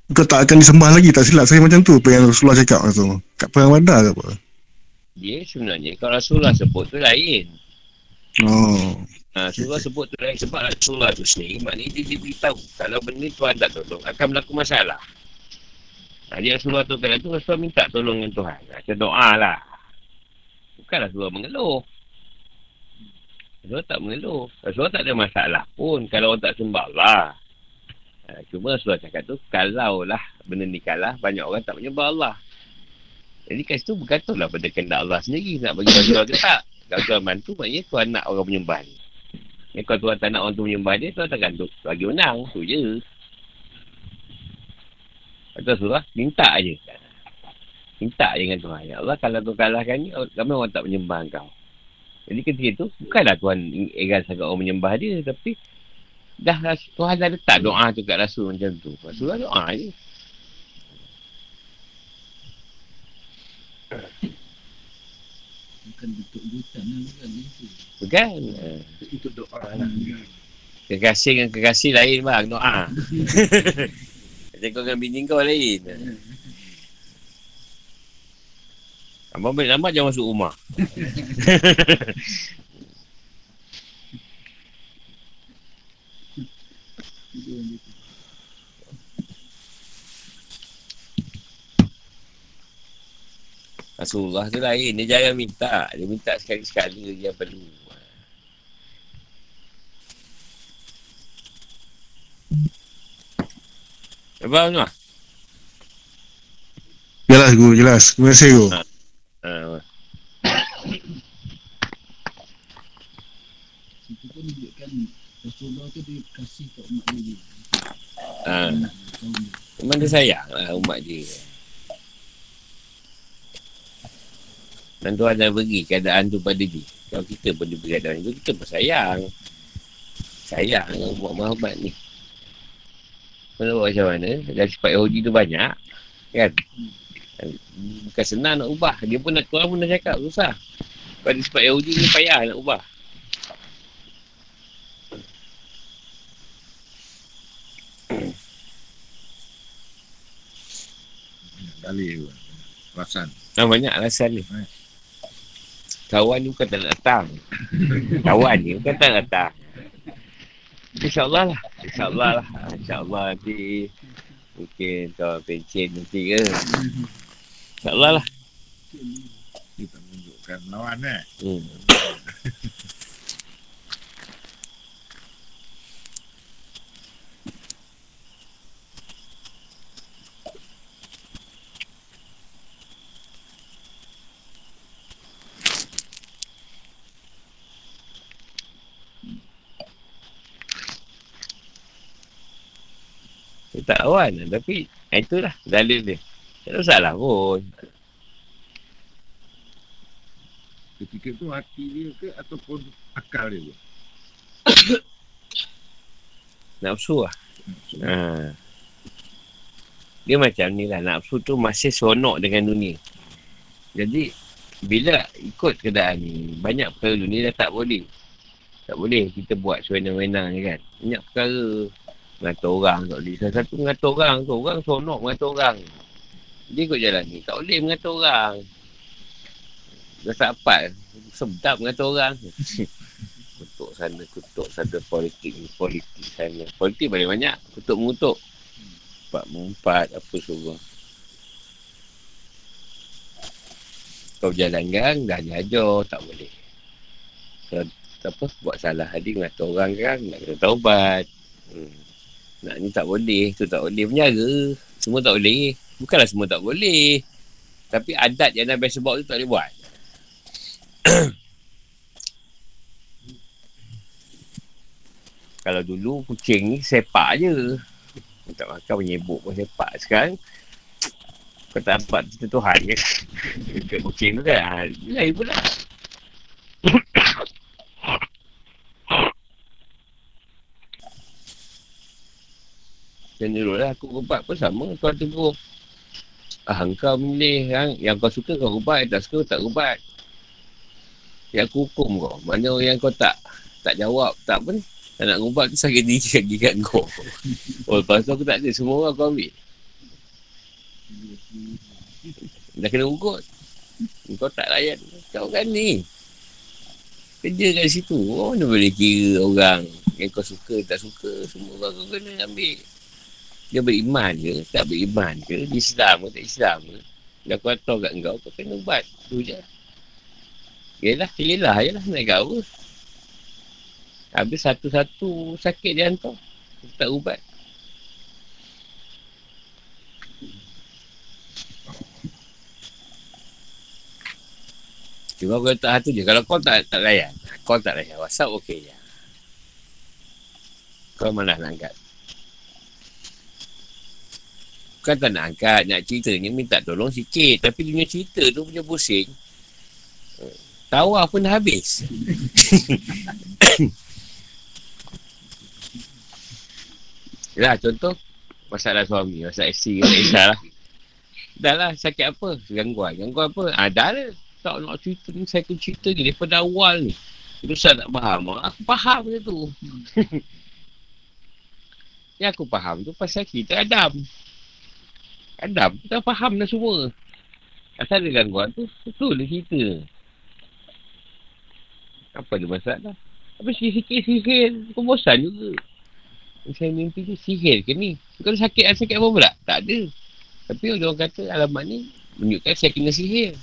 kau tak akan disembah lagi tak silap saya macam tu apa yang Rasulullah cakap tu kat perang Badar ke apa Dia sebenarnya kalau Rasulullah sebut tu lain. oh Ha, Rasulullah sebut tu lain sebab Rasulullah tu sendiri maknanya dia, dia beritahu kalau benda Tuhan tak tolong akan berlaku masalah. Ha, dia Rasulullah tu kala tu Rasulullah minta tolong dengan Tuhan. Macam doa lah. Bukanlah Rasulullah mengeluh. Rasulullah tak mengeluh. Rasulullah tak ada masalah pun kalau orang tak sembah Allah. Ha, cuma Rasulullah cakap tu kalau lah benda ni kalah banyak orang tak menyembah Allah. Jadi kat situ bergantung lah pada kehendak Allah sendiri nak bagi bantuan ke tak. Kalau Tuhan bantu maknanya Tuhan nak orang menyembah ni. Ya, kalau Tuhan tak nak orang tu menyembah dia, Tuhan takkan tu bagi menang. Tu je. Atau surah, minta je. Minta je dengan Tuhan. Ya Allah, kalau kau kalahkan ni, ramai orang tak menyembah kau. Jadi ketika tu, bukanlah Tuhan egan sangat orang menyembah dia, tapi dah Tuhan dah letak doa tu kat Rasul macam tu. Rasulullah doa je. Bukan bentuk hutan lah bukan. Bukan? Itu doa lah. Kekasih dengan kekasih lain bang, doa. Macam kau dengan bini kau lain. Abang balik lambat jangan masuk rumah. Itu yang dia Rasulullah tu lain. Dia jangan minta. Dia minta sekali-sekali dia perlu. Abang tu lah. jelas aku jelas terima kasih aku Ha. Situ pun menunjukkan Rasulullah tu dia kasih kat umat dia. Ha. Memang dia sayang lah umat dia. Dan Tuhan dah beri keadaan tu pada dia. Kalau kita pun diberi keadaan tu, kita pun sayang. Sayang dengan umat Muhammad ni. Kau nak buat macam mana? Dan sifat Yahudi tu banyak. Kan? Bukan senang nak ubah. Dia pun nak Tuhan pun dah cakap. Susah. Pada sifat Yahudi ni payah nak ubah. Kali tu. Perasan. Ah, banyak alasan ni. Kawan ni bukan tak nak datang. Kawan ni bukan tak nak datang. InsyaAllah lah. InsyaAllah lah. Ah, InsyaAllah nanti mungkin kawan pencen nanti ke. InsyaAllah lah. Kita menunjukkan lawan eh. Hmm. Tak lawan tapi ah, itulah dalil dia. Tak ada masalah pun. Ketika tu hati dia ke ataupun akal dia. Nafsu lah. Ha. Dia macam ni lah. Nafsu tu masih seronok dengan dunia. Jadi, bila ikut keadaan ni, banyak perkara dunia dah tak boleh. Tak boleh kita buat sewenang-wenang ni kan. Banyak perkara. Mengatur orang tak boleh. Salah satu mengatur orang tu. Orang seronok mengatur orang. Dia ikut jalan ni. Tak boleh mengatur orang. Dah tak dapat. Sedap mengatur orang. Bentuk sana, kutuk sana politik ni, politik sana. Politik paling banyak, kutuk mengutuk. Empat mengumpat, apa semua. Kau berjalan gang, dah diajar, tak boleh. Kalau apa, buat salah adik ngata orang kan, nak kena taubat. Hmm. Nak ni tak boleh, tu tak boleh penjara. Semua tak boleh. Bukanlah semua tak boleh. Tapi adat yang Nabi sebab tu tak boleh buat. Kalau dulu kucing ni sepak je. Tak makan menyebuk pun sepak. Sekarang kau tak dapat cerita Tuhan ke? Kucing tu kan. Ha, lain pula. Dan dulu lah aku ubat pun sama. Kau tegur. Ah, kau milih yang, yang kau suka kau ubat. Tak suka tak ubat. Yang aku hukum kau. Mana yang kau tak tak jawab. Tak pun. Tak nak ubat tu sakit diri kat kau. Oh, lepas tu aku tak ada. Semua orang kau ambil. Dah kena ugut. Kau tak layan. Kau kan ni. Kerja kat situ. Oh, mana boleh kira orang yang kau suka, tak suka. Semua orang kau kena ambil. Dia beriman ke, tak beriman ke, dia Islam ke, tak Islam ke. Dah kau tahu kat kau, kau kena ubat. Tu je. Yelah, yelah je lah nak kau. Habis satu-satu sakit dia hantar. Tak ubat. Cuma kau letak satu je. Kalau kau tak tak layan, kau tak layan. WhatsApp okey je. Kau mana nak angkat? Bukan tak nak angkat. Nak ceritanya minta tolong sikit. Tapi dunia cerita tu punya pusing. Tawa pun habis. Yalah contoh. Masalah suami. Masalah isteri. Tak kisahlah. Dah lah sakit apa? Gangguan. Gangguan apa? Ah, dah lah tak nak cerita ni saya akan cerita ni daripada awal ni itu saya tak faham aku faham je tu yang aku faham tu pasal kita Adam Adam kita faham dah semua. Asal ada gangguan tu betul dia cerita. Apa dia masalah? Tapi sikit-sikit sihir aku bosan juga. Saya mimpi tu sihir ke ni? Bukan sakit sakit apa pula? Tak ada. Tapi orang kata alamat ni menunjukkan saya kena sihir.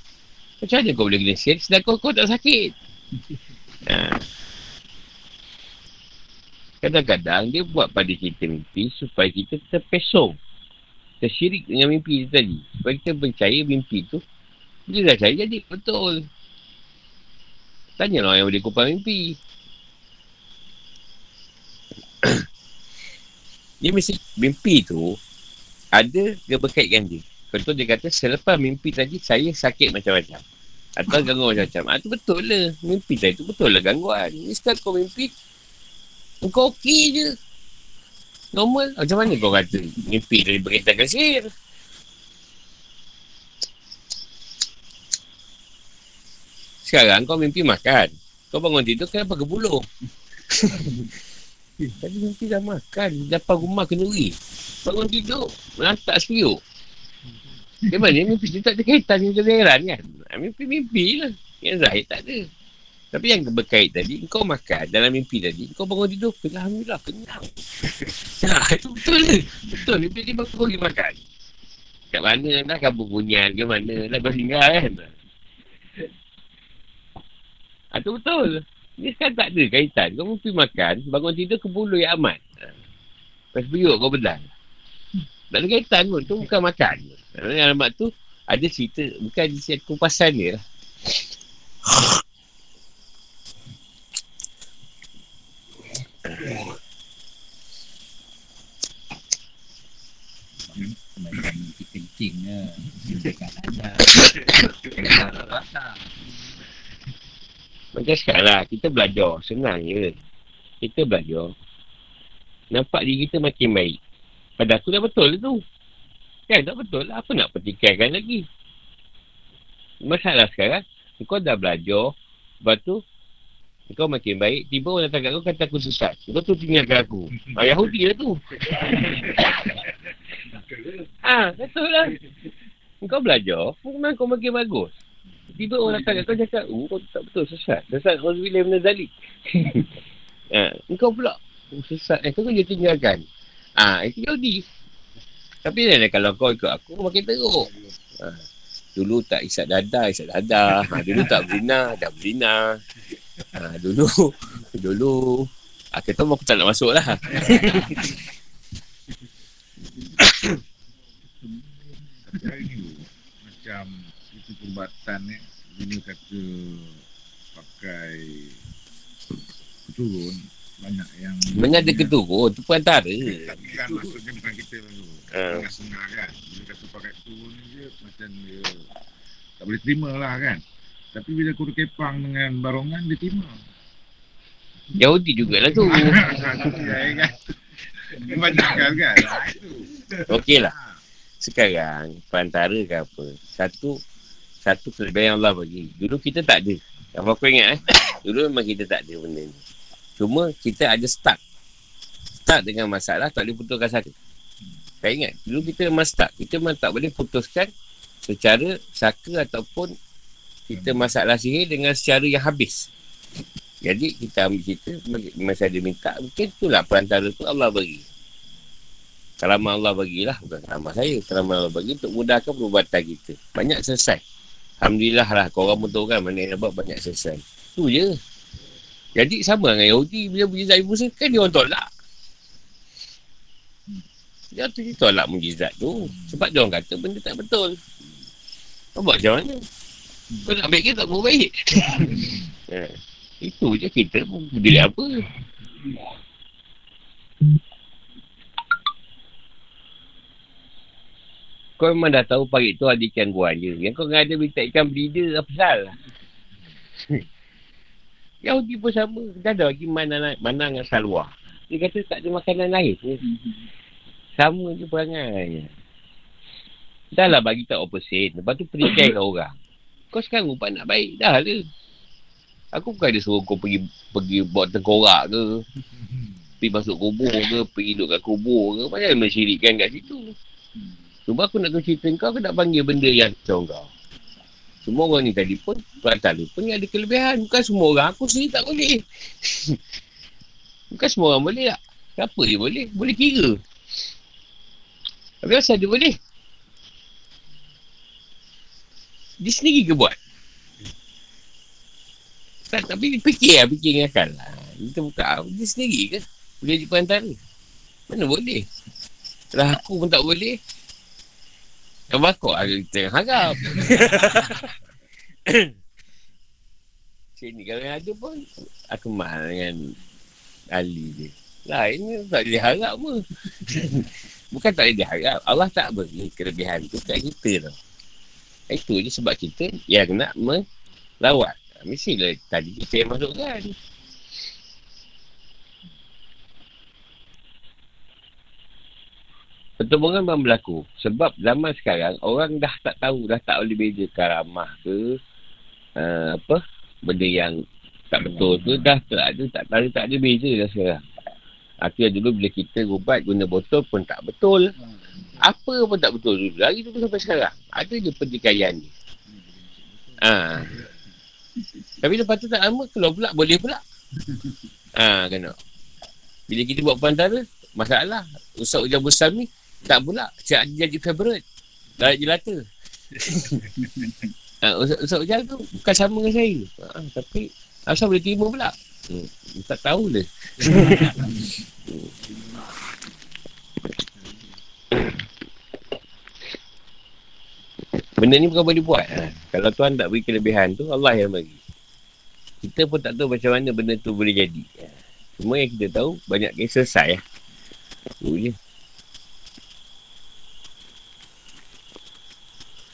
Macam mana kau boleh kena sihir? Sedangkan kau, kau tak sakit? Ha. Kadang-kadang dia buat pada kita mimpi supaya kita terpesong. Tersyirik dengan mimpi tu tadi. Supaya kita percaya mimpi tu. Bila dah cari jadi betul. Tanya lah yang boleh kupang mimpi. dia mesti mimpi tu ada dia berkaitkan dia. Contoh dia kata selepas mimpi tadi saya sakit macam-macam. Atau gangguan macam-macam. Ah, tu betul lah. Mimpi tadi tu betul lah gangguan. Ni sekarang kau mimpi, kau okey je. Normal. Macam mana kau kata mimpi tadi berkaitan dengan sihir? Sekarang kau mimpi makan. Kau bangun tidur, kenapa kebulung? Tadi mimpi dah makan. Dapat rumah kenduri. Bangun tidur, melantak sepiuk. Dia mana mimpi dia tak ada kaitan dengan kan? Ah, mimpi-mimpi lah. Yang zahir tak ada. Tapi yang berkait tadi, kau makan dalam mimpi tadi, kau bangun tidur, Alhamdulillah, kenyang. ya, itu betul lah. Betul, mimpi dia bangun pergi makan. Kat mana dah kabur bunyian ke mana, dah kau singgah kan? Itu betul. Ni sekarang tak ada kaitan. Kau mimpi makan, bangun tidur ke bulu yang amat. Lepas biuk kau bedah. Tak ada kaitan pun. Tu bukan makan. Yang alamat tu ada cerita. Bukan cerita kupasan dia lah. Macam mimpi kencing ke. Dekat anda. Macam sekarang lah. Kita belajar. Senang je. Kita belajar. Nampak diri kita makin baik. Pada aku dah betul tu. Kan tak betul lah. Apa nak pertikaikan lagi? Masalah sekarang, kau dah belajar. Lepas tu, kau makin baik. Tiba orang datang kat kau kata aku sesat. Kau tu tinggalkan aku. Ah, Yahudi lah tu. ah, betul lah. Kau belajar, memang kau makin bagus. Tiba orang datang kat kau cakap, oh, kau tak betul sesat. Sesat kau bila benda zalik. Ha, engkau pula sesat. Eh, kau dia tinggalkan. Ah, ha, itu Yahudi. Tapi ni kalau kau ikut aku, makin teruk. Ha, dulu tak isap dada, isap dada. Ha, dulu tak berzina, dah berzina. Ha, dulu, dulu. Ha, kita aku tak nak masuk lah. Hari ni macam itu perubatan ni, bila kata pakai turun, banyak yang... Mana ada keturun, tu perantara. Tapi kan maksudnya bukan kita lalu. Ah. Tengah sengar kan. Bila kata pakai turun ni je, macam dia tak boleh terima lah kan. Tapi bila kudu kepang dengan barongan, dia terima. Yahudi jugalah tu. Banyak kan kan? Ah, Itu. Okey lah. Sekarang, perantara ke apa. Satu, satu kelebihan Allah bagi. Dulu kita tak ada. Apa aku ingat eh. Dulu memang kita tak ada benda ni. Cuma kita ada start. Start dengan masalah, tak boleh putuskan satu. Saya ingat, dulu kita memang start. Kita memang tak boleh putuskan secara saka ataupun kita masalah sihir dengan secara yang habis. Jadi kita ambil cerita, masa dia minta, mungkin itulah perantara tu Allah bagi. Keramat Allah bagilah, bukan keramat saya. Keramat Allah bagi untuk mudahkan perubatan kita. Banyak selesai. Alhamdulillah lah, korang pun tahu kan mana yang buat banyak selesai. Tu je. Jadi sama dengan Yahudi, bila mujizat Musa, kan dia orang tolak. Dia tu dia tolak mujizat tu. Sebab dia orang kata benda tak betul. Kau buat macam mana? Kau nak baik ke tak mau baik? eh, itu je kita pun peduli apa. Kau memang dah tahu pagi tu ada ikan buah je. Yang kau ada minta ikan belida apa pasal? Yahudi pun sama. Dah ada lagi mana mana dengan salwa. Dia kata tak ada makanan lain. Sama je perangai. Dah lah bagi tak opposite. Lepas tu perikai kau orang. Kau sekarang upah nak baik. Dah lah. Aku bukan ada suruh kau pergi pergi buat tengkorak ke. Pergi masuk kubur ke. Pergi duduk kat kubur ke. Macam mana mensyirikkan kat situ. Cuma aku nak tahu cerita kau, aku nak panggil benda yang kacau kau. Semua orang ni tadi pun, perantara pun ada kelebihan. Bukan semua orang, aku sendiri tak boleh. Bukan semua orang boleh tak? Siapa dia boleh? Boleh kira. Tapi asal dia boleh? Dia sendiri ke buat? Tak, tapi dia fikir lah, fikir dengan akal lah. Kita buka, dia sendiri ke? Boleh jadi perantara? Mana boleh? Lah aku pun tak boleh. Yang bakok ada kita yang harap. Sini kalau yang ada pun aku mahal dengan Ali dia. Lain ni tak boleh harap pun. Bukan tak boleh diharap. Allah tak beri kelebihan tu kat kita tau. Itu je sebab kita yang nak melawat. Mestilah tadi kita yang masukkan. Pertemuan memang berlaku. Sebab zaman sekarang, orang dah tak tahu, dah tak boleh beza karamah ke, uh, apa, benda yang tak betul tu, dah tak ada, tak tahu, tak ada beza dah sekarang. Akhirnya dulu bila kita ubat guna botol pun tak betul. Apa pun tak betul dulu. Lagi tu sampai sekarang. Ada je pertikaian ni. Ha. Tapi lepas tu tak lama, keluar pula, boleh pula. Ha, kena. Bila kita buat perantara, masalah. Ustaz Ujang Busam ni, tak pula. Cik Adi jadi favourite. Darat jelata. ha, Ustaz, Ustaz Ujang tu bukan sama dengan saya. Ha, tapi, asal boleh terima pula? Hmm, tak tahu lah. Benda ni bukan boleh buat. Ha. Kalau Tuhan tak beri kelebihan tu, Allah yang bagi. Kita pun tak tahu macam mana benda tu boleh jadi. Cuma yang kita tahu, banyak kes selesai. Ya. Itu je.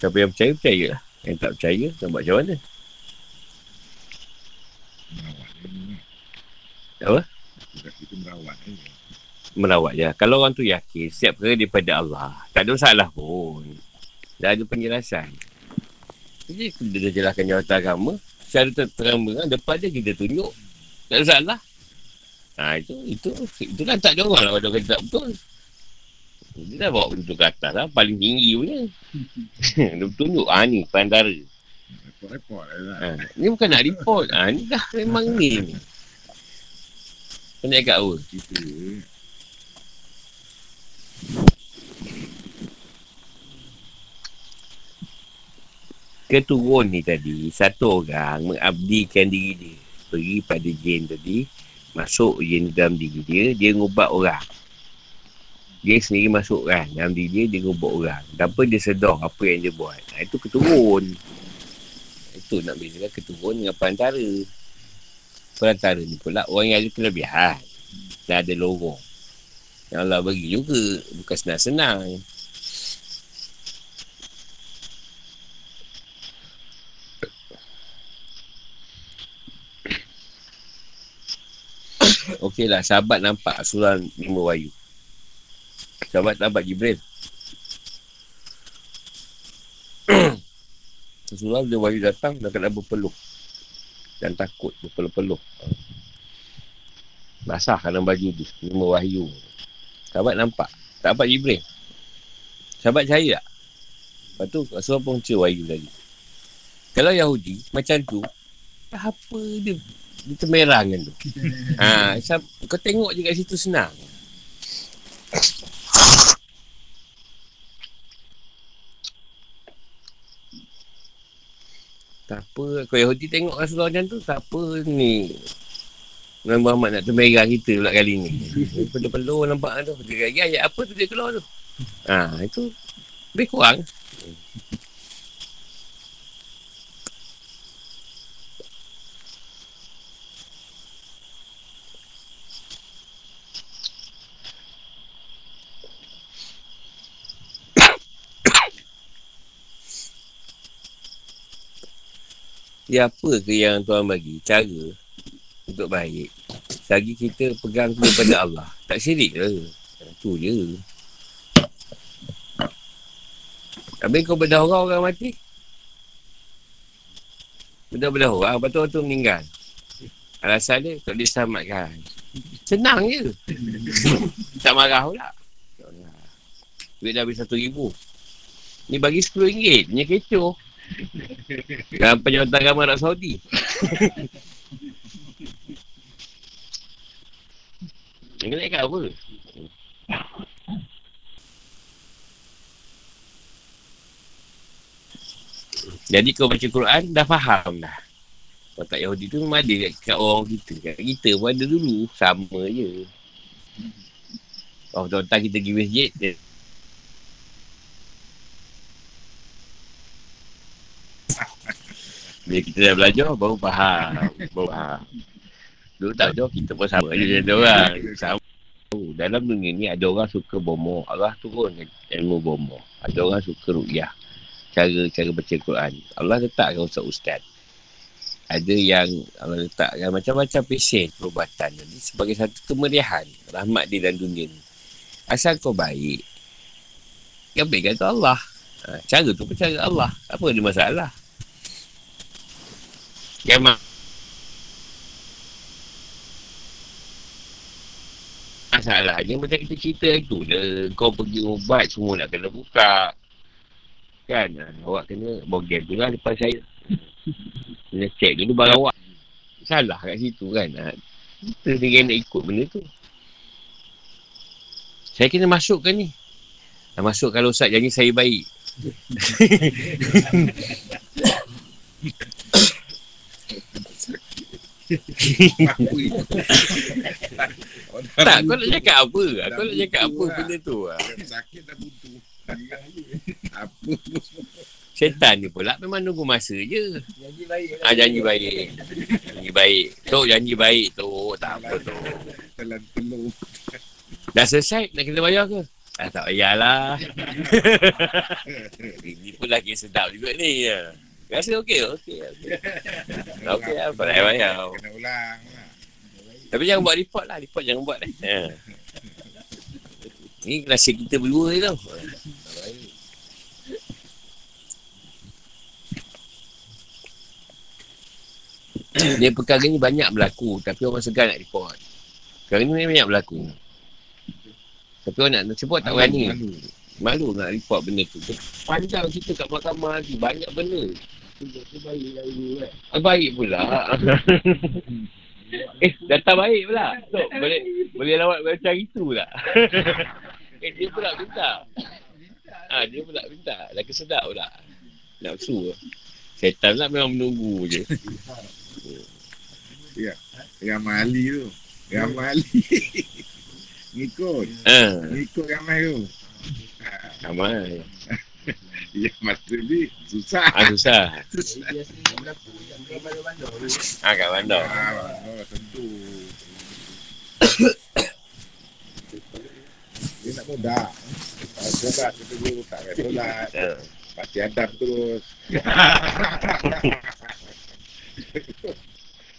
Siapa yang percaya, percaya lah. Yang tak percaya, nak buat macam mana? Merawat. Apa? Kita merawat dia. Melawat je. Kalau orang tu yakin, setiap perkara daripada Allah. Tak ada masalah pun. Dah ada penjelasan. Jadi, kita dah jelaskan jawatan agama. Secara terang-terang, depan dia kita tunjuk. Tak ada masalah. Ha, itu, itu, itu kan tak ada orang lah kalau kata tak betul. Dia dah bawa benda tu ke atas lah. Paling tinggi punya. dia tunjuk. Ha, ni, perantara. Report-report lah. Ha, ni bukan nak report. Ha, ni dah memang ni. Kau nak cakap apa? Kita Keturun ni tadi, satu orang mengabdikan diri dia. Pergi pada jin tadi, masuk jin dalam diri dia, dia ngubah orang. Dia sendiri masuk kan, dalam diri dia, dia ngubah orang. Tanpa dia sedar apa yang dia buat. Nah, itu keturun. Itu nak bezakan keturun dengan perantara. Perantara ni pula orang yang ada kelebihan. Dan ada lorong. Yang Allah bagi juga. Bukan senang-senang. Okey lah, sahabat nampak surah lima wayu. Sahabat nampak Jibril. surah dia wayu datang, dah kena berpeluh. Dan takut berpeluh-peluh. Basah kerana baju tu, lima wahyu. Sahabat nampak. Tak nampak Jibril. Sahabat cahaya tak? Lepas tu, Rasulullah pun wahyu tadi. Kalau Yahudi, macam tu, apa dia dia termerang kan tu. ha, kau tengok je kat situ senang. Tak apa, kau Yahudi tengok Rasulullah macam tu, tak apa ni. Nabi Muhammad nak termerang kita pula kali ni. Perlu-perlu nampak tu. Dia kata, ayat apa tu dia keluar tu? Ha, itu lebih kurang. Ya apa ke yang Tuhan bagi? Cara untuk baik. Lagi kita pegang kepada Allah. Tak syirik ke? Itu je. Habis kau bedah orang, orang mati. Bedah-bedah orang, lepas tu orang tu meninggal. Alasan dia, tak diselamatkan. Senang je. tak marah pula. Duit dah habis satu ribu. Ni bagi sepuluh ringgit. Ni kecoh. Dalam penyawatan agama Arab Saudi. Yang kena apa? Jadi kau baca Quran, dah faham dah. Watak Yahudi tu memang ada kat, kat orang kita. Kat kita pun ada dulu. Sama je. Oh, tuan-tuan kita pergi masjid, dia Bila kita dah belajar, baru faham. Baru faham. Dulu tak tahu, kita pun sama je dengan orang. Sama. Oh, dalam dunia ni ada orang suka bomo. Allah turun ilmu bomo. Ada orang suka rukyah. Cara-cara baca Quran. Allah letakkan ustaz-ustaz. Ada yang Allah letakkan macam-macam pesen perubatan. Jadi sebagai satu kemeriahan. Rahmat dia dalam dunia ni. Asal kau baik. Yang baik kata Allah. Ha, cara tu percaya Allah. Apa ada masalah? Memang Masalahnya macam kita cerita tu je Kau pergi ubat semua nak kena buka. Kan? Awak kena Bogem tu lah depan saya. Kena check dulu barang awak. Salah kat situ kan? Kita ni nak ikut benda tu. Saya kena masukkan ni. Nak masuk kalau Ustaz janji saya baik Tak, kau nak cakap apa? Kau nak cakap apa benda tu? Sakit dah butuh. Apa Setan ni pula memang nunggu masa je. Janji baik. Ah janji baik. Janji baik. Tu janji baik tu. Tak apa tu. telan telur. Dah selesai nak kena bayar ke? Ah, tak payahlah. Ini pun lagi sedap juga ni. ya. Rasa okey? Okey. Okey. Lah. Tak payah bayar. Kena ulang lah. Tapi jangan buat report lah. Report jangan buat eh. Ha. Ni rahsia kita berdua je tau. Dia perkara ni banyak berlaku Tapi orang segan nak report Perkara ni banyak berlaku Tapi orang nak sebut tak berani Malu. Malu nak report benda tu Panjang cerita kat mahkamah lagi Banyak benda baik kan. Ah, Baik pula Eh, datang baik pula. Tok, boleh boleh lawat macam itu pula. eh, dia pula minta. Ah, dia pula minta. Dah kesedap pula. Nafsu. Setan lah memang menunggu je. Ramai Ali tu. Ramai Ali. Ngikut. Ah, Ngikut ramai tu. ramai. Ya, masa ni susah. Ah, susah. Tu. Ah, kat bandar. Ah, oh, tentu. Dia nak mudah. Ah, Solat kita dulu tak payah solat. Baca adab terus.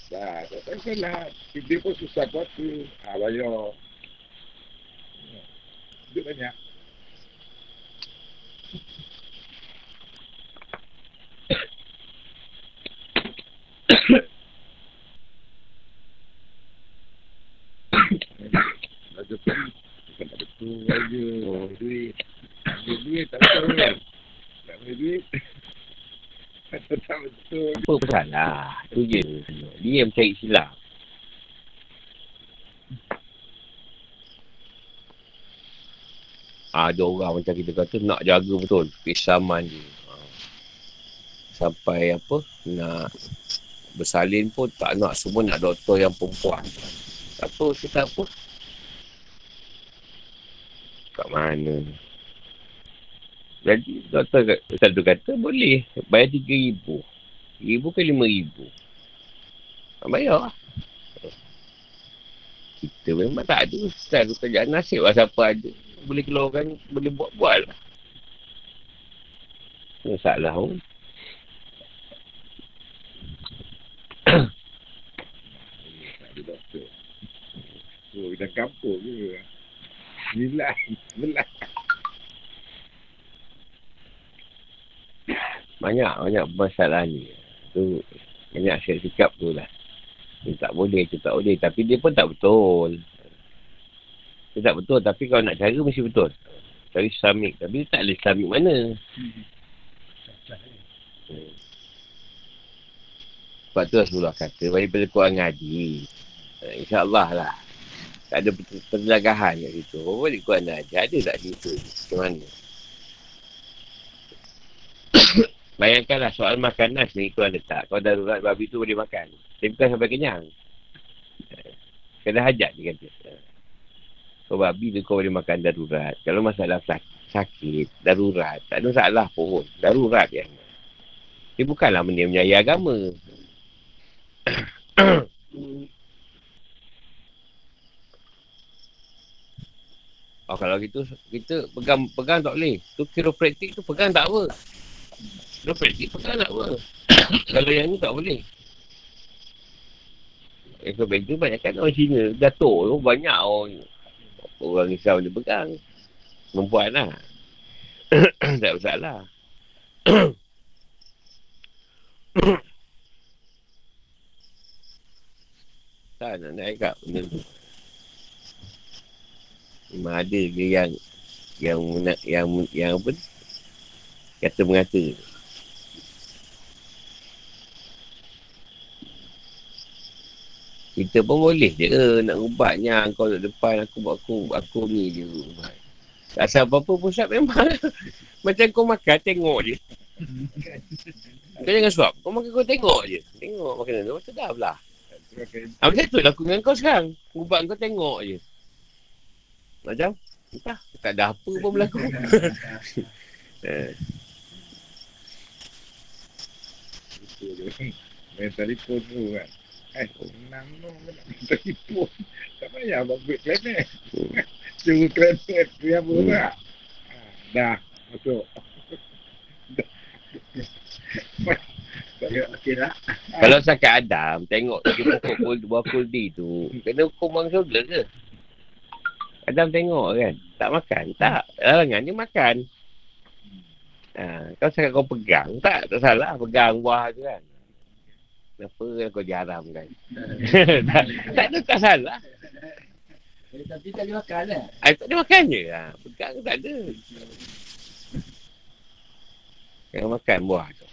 Dah, tak payah solat. Dia pun susah puasa. Ah, bayar. Duit banyak. Baca tu. Bukan tak betul aja. Oh, duit. Ambil duit tak betul kan? Tak ambil duit. Kata tak betul. Apa pasal lah? Tu je. Dia mencari silap. Ah, ada orang macam kita kata nak jaga betul. Kesaman je. Ah. Sampai apa? Nak bersalin pun tak nak. Semua nak doktor yang perempuan. Apa? Kita apa? Kat mana? Jadi doktor kat- kata boleh bayar RM3,000. RM1,000 ke RM5,000. Tak bayar lah. Kita memang tak ada style kerjaan nasib lah siapa ada. Boleh keluarkan, boleh buat-buat lah. Masalah pun. Tak ada doktor. Oh, dah kampung je. Sembilan. Sebelah. Banyak, banyak masalah ni. Tu, banyak sikap-sikap tu lah. Dia tak boleh, tu tak boleh. Tapi dia pun tak betul. Dia tak betul, tapi kalau nak cara mesti betul. Cari Islamik. Tapi dia tak ada Islamik mana. Hmm. Sebab tu Rasulullah kata, daripada korang ngaji. Uh, InsyaAllah lah. Tak ada penjelagahan kat situ. Apa boleh korang ngaji? Ada tak situ? Macam mana? Bayangkanlah soal makanan sendiri korang letak. Kalau darurat babi tu boleh makan. Tapi bukan sampai kenyang. Kena hajat dia kata. Kalau babi tu kau boleh makan darurat. Kalau masalah sak- sakit, darurat. Tak ada masalah pun. Darurat je. Dia bukanlah benda menyayai agama. oh, kalau gitu, kita pegang pegang tak boleh. Tu kiropraktik tu pegang tak apa. Kiropraktik pegang tak apa. kalau yang ni tak boleh. Eh, kiropraktik banyak kan orang Cina. Datuk tu banyak orang orang Islam dia pegang. Perempuan lah. tak masalah. tak nak naik kat benda tu. Memang ada dia yang yang yang yang, yang apa ni? kata mengata. Kita pun boleh je ke nak ubatnya kau duduk depan aku buat aku aku ni je ubat. Tak asal apa-apa pusat memang macam kau makan tengok je. Kau jangan suap. Kau makan kau tengok je. Tengok makanan tu sedap lah. Ah, macam tu lah aku dengan kau sekarang. Ubat kau tengok je. Macam? Entah. Tak ada apa pun berlaku. eh. Main telefon tu kan. Eh, senang tu. Nak main telefon. Tak payah buat duit planet. Suruh planet. Dia apa? Ah, Dah. Masuk. Dah. kalau sakat Adam, tengok lagi pokok kul, buah kuldi tu. Kena hukum orang surga ke? Adam tengok kan. Tak makan. Tak. Larangan dia makan. Ha, kau cakap kau pegang. Tak, tak salah. Pegang buah tu kan. Kenapa kau jaram kan? tak, tak ada tak salah. Eh, tapi tak boleh makan lah. Ah, tak ada makan je. Ha, pegang tak ada. Jangan makan buah tu.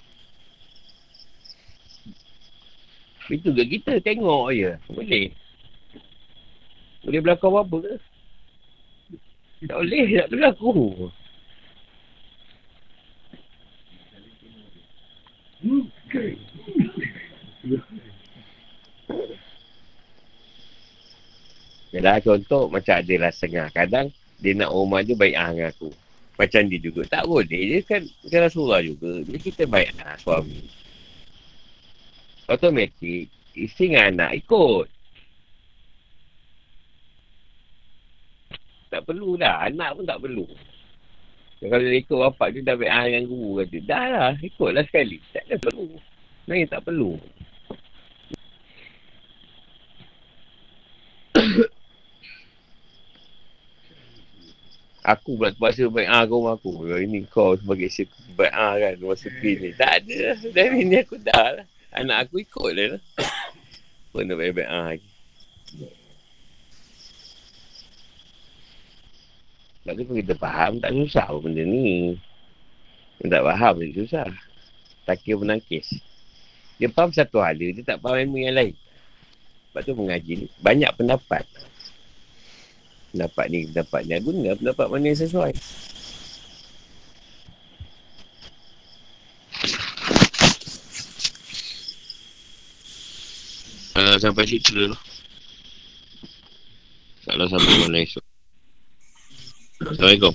Itu ke kita tengok je. Boleh. Boleh berlaku apa-apa ke? Tak boleh, tak berlaku. Yalah contoh macam ada lah setengah. Kadang dia nak rumah dia baik ah dengan aku. Macam dia juga. Tak boleh. Dia kan, kan Rasulullah juga. Jadi kita baik lah suami. Automatik. Isteri dengan anak ikut. Tak perlu dah. Anak pun tak perlu. Kalau dia ikut bapak dia dah baik ah dengan guru kata. Dah lah. Ikutlah sekali. Tak ada perlu. Sebenarnya tak perlu. Aku pula terpaksa baik ah ke rumah aku. Ini kau sebagai siapa baik ah kan masa PIN ni. Tak ada. Dari ni aku dah lah. Anak aku ikut lah. Apa nak baik-baik ah lagi. Tu kalau kita faham tak susah pun benda ni. Yang tak faham dia susah. Takir menangkis. Dia faham satu hal dia, dia tak faham ilmu yang lain. Sebab tu mengaji ni banyak pendapat. Pendapat ni, pendapat ni. Guna pendapat mana yang sesuai. Uh, sampai situ dulu. Salah sampai mana esok. Assalamualaikum.